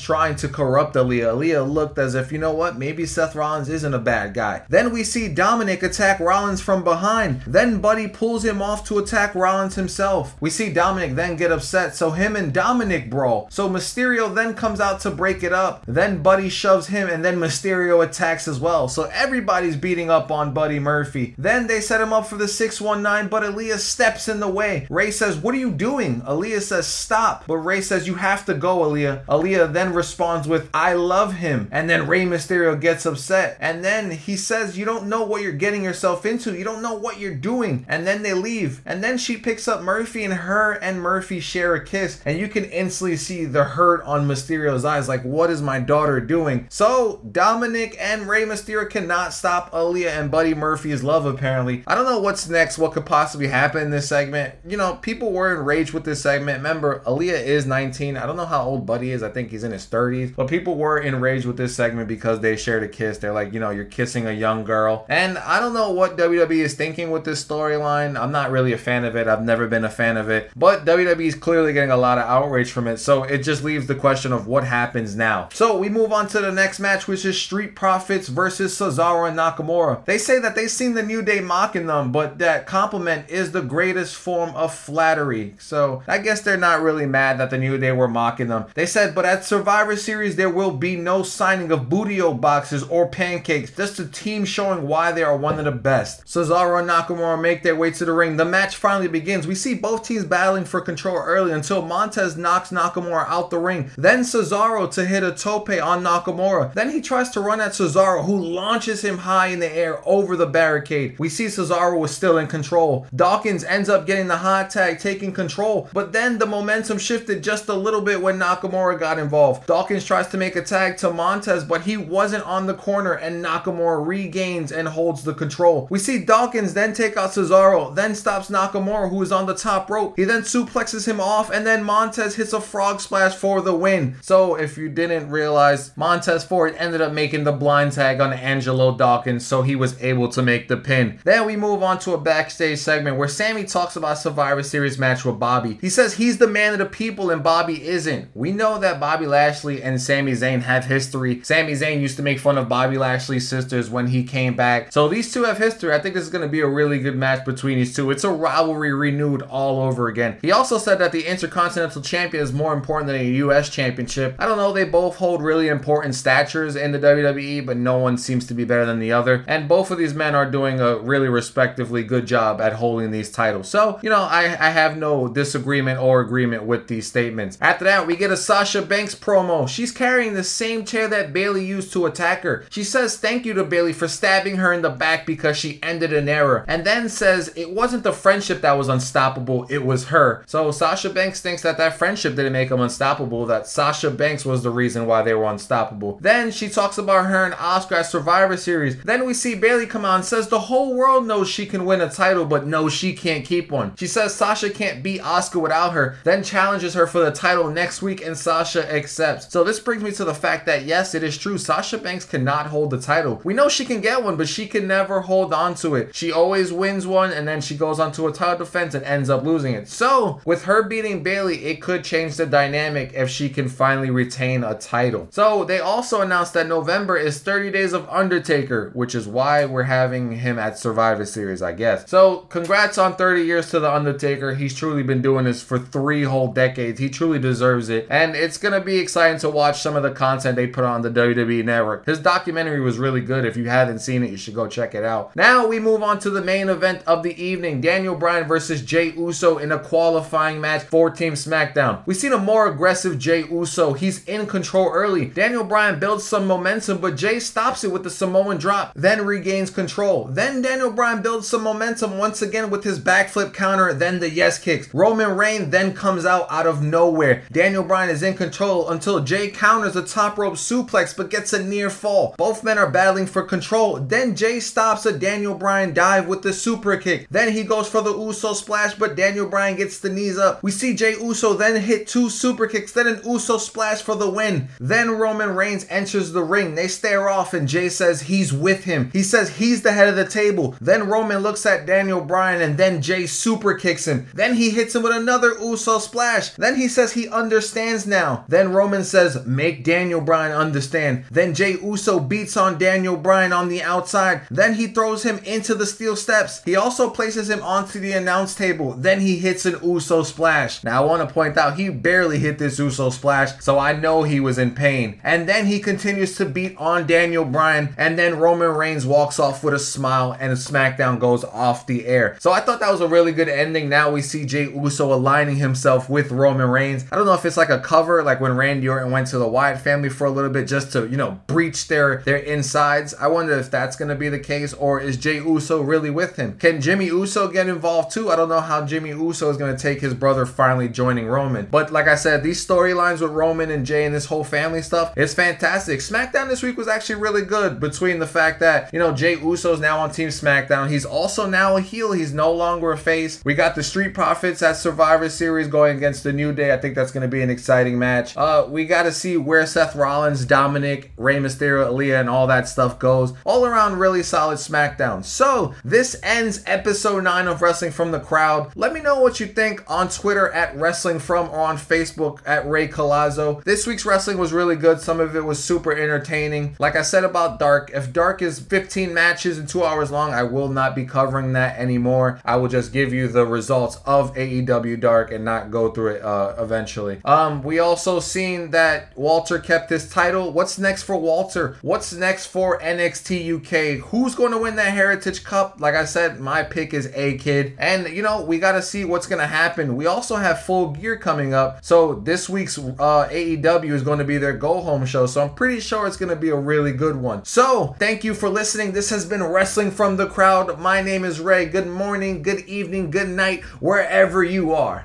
trying to corrupt Aaliyah. Aaliyah looked as if, you know what, maybe Seth Rollins isn't a bad guy. Then we see Dominik attack Rollins from behind. Then Buddy pulls him off to attack Rollins himself. We see Dominik then get upset, so him and Dominik brawl. So Mysterio then comes out to break it up. Then Buddy shoves him, and then Mysterio attacks as well. So everybody's beating up on Buddy Murphy. Then they set him up for the 619, but Aaliyah steps in the way. Rey says, What are you doing? Aaliyah says, Stop. But Rey says, You have to go, Aaliyah. Then responds with, I love him. And then Rey Mysterio gets upset. And then he says, You don't know what you're getting yourself into. You don't know what you're doing. And then they leave. And then she picks up Murphy, and her and Murphy share a kiss. And you can instantly see the hurt on Mysterio's eyes. Like, what is my daughter doing? So Dominik and Rey Mysterio cannot stop Aaliyah and Buddy Murphy's love, apparently. I don't know what's next, what could possibly happen in this segment. You know, people were enraged with this segment. Remember, Aaliyah is 19. I don't know how old Buddy is. I think he's in his 30s. But people were enraged with this segment because they shared a kiss. They're like, you know, you're kissing a young girl. And I don't know what WWE is thinking with this storyline. I'm not really a fan of it. I've never been a fan of it. But WWE is clearly getting a lot of outrage from it. So it just leaves the question of what happens now. So we move on to the next match, which is Street Profits versus Cesaro and Nakamura. They say that they've seen the New Day mocking them, but that compliment is the greatest form of flattery. So I guess they're not really mad that the New Day were mocking them. They said, but at Survivor Series, there will be no signing of Booty-O's boxes or pancakes, just a team showing why they are one of the best. Cesaro and Nakamura make their way to the ring. The match finally begins. We see both teams battling for control early until Montez knocks Nakamura out the ring. Then Cesaro to hit a tope on Nakamura. Then he tries to run at Cesaro, who launches him high in the air over the barricade. We see Cesaro was still in control. Dawkins ends up getting the hot tag, taking control, but then the momentum shifted just a little bit when Nakamura got involved. Dawkins tries to make a tag to Montez, but he wasn't on the corner, and Nakamura regains and holds the control. We see Dawkins then take out Cesaro, then stops Nakamura, who is on the top rope. He then suplexes him off, and then Montez hits a frog splash for the win. So, if you didn't realize, Montez Ford ended up making the blind tag on Angelo Dawkins, so he was able to make the pin. Then we move on to a backstage segment where Sami talks about Survivor Series match with Bobby. He says he's the man of the people and Bobby isn't. We know that Bobby Lashley and Sami Zayn have history. Sami Zayn used to make fun of Bobby Lashley's sisters when he came back. So these two have history. I think this is going to be a really good match between these two. It's a rivalry renewed all over again. He also said that the Intercontinental Champion is more important than a US Championship. I don't know, they both hold really important statures in the WWE, but no one seems to be better than the other. And both of these men are doing a really respectively good job at holding these titles. So, you know, I, I have no disagreement or agreement with these statements. After that, we get a Sasha Banks promo. She's carrying the same chair that Bayley used to attack her. She says thank you to Bayley for stabbing her in the back because she ended an era, and then says it wasn't the friendship that was unstoppable, it was her. So Sasha Banks thinks that that friendship didn't make them unstoppable, that Sasha Banks was the reason why they were unstoppable. Then she talks about her and Asuka at Survivor Series. Then we see Bayley come out and says the whole world knows she can win a title, but no, she can't keep one. She says Sasha can't beat Asuka without her, then challenges her for the title next week, and Sasha accepts. So this brings me to the fact that yes, it is true, Sasha Banks cannot hold the title. We know she can get one, but she can never hold on to it. She always wins one, and then she goes on to a title defense and ends up losing it. So with her beating Bayley, it could change the dynamic if she can finally retain a title. So they also announced that November is 30 days of Undertaker, which is why we're having him at Survivor Series, I guess. So congrats on 30 years to the Undertaker. He's truly been doing this for three whole decades. He truly deserves it. And it's gonna be exciting to watch some of the content they put on the WWE Network. His documentary was really good. If you haven't seen it, you should go check it out. Now we move on to the main event of the evening: Daniel Bryan versus Jey Uso in a qualifying match for Team SmackDown. We've seen a more aggressive Jey Uso. He's in control early. Daniel Bryan builds some momentum, but Jey stops it with the Samoan drop, then regains control. Then Daniel Bryan builds some momentum once again with his backflip counter, then the yes kicks. Roman Reigns then comes out out of nowhere. Daniel Bryan is in control until Jey counters a top rope suplex but gets a near fall. Both men are battling for control. Then Jey stops a Daniel Bryan dive with the super kick. Then he goes for the Uso splash, but Daniel Bryan gets the knees up. We see Jey Uso then hit two super kicks, then an Uso splash for the win. Then Roman Reigns enters the ring. They stare off and Jey says he's with him. He says he's the head of the table. Then Roman looks at Daniel Bryan and then Jey super kicks him. Then he hits him with another Uso splash. Then he says he understands now. Then Roman says, make Daniel Bryan understand. Then Jey Uso beats on Daniel Bryan on the outside. Then he throws him into the steel steps. He also places him onto the announce table. Then he hits an Uso splash. Now I want to point out he barely hit this Uso splash, so I know he was in pain. And then he continues to beat on Daniel Bryan, and then Roman Reigns walks off with a smile, and SmackDown goes off the air. So I thought that was a really good ending. Now we see Jey Uso aligning himself with Roman Reigns. I don't know if it's like a cover, like when Randy Orton went to the Wyatt family for a little bit just to, you know, breach their their insides. I wonder if that's gonna be the case, or is Jey Uso really with him? Can Jimmy Uso get involved too? I don't know how Jimmy Uso is gonna take his brother finally joining Roman. But like I said, these storylines with Roman and Jey and this whole family stuff, it's fantastic. SmackDown this week was actually really good between the fact that, you know, Jey Uso's now on Team SmackDown. He's also now a heel. He's no longer a face. We got the Street Profits at Survivor Series going against the New Day. I think that's going to be an exciting match. Uh, we got to see where Seth Rollins, Dominik, Rey Mysterio, Aaliyah, and all that stuff goes. All around, really solid SmackDown. So this ends episode nine of Wrestling from the Crowd. Let me know what you think on Twitter at Wrestling From or on Facebook at Ray Colazzo. This week's wrestling was really good. Some of it was super entertaining. Like I said about Dark, if Dark is 15 matches and two hours long, I will not be covering that anymore. I will just give you the results of AEW Dark and not go through it uh, eventually. Um, we also seen that Walter kept his title. What's next for Walter? What's next for NXT UK? Who's going to win that Heritage Cup? Like I said, my pick is A Kid. And you know, we got to see what's going to happen. We also have Full Gear coming up. So this week's uh, AEW is going to be their go home show. So I'm pretty sure it's going to be a really good one. So thank you for listening. This has been Wrestling from the Crowd. My name is Ray. Good morning, good evening, good night, wherever you are.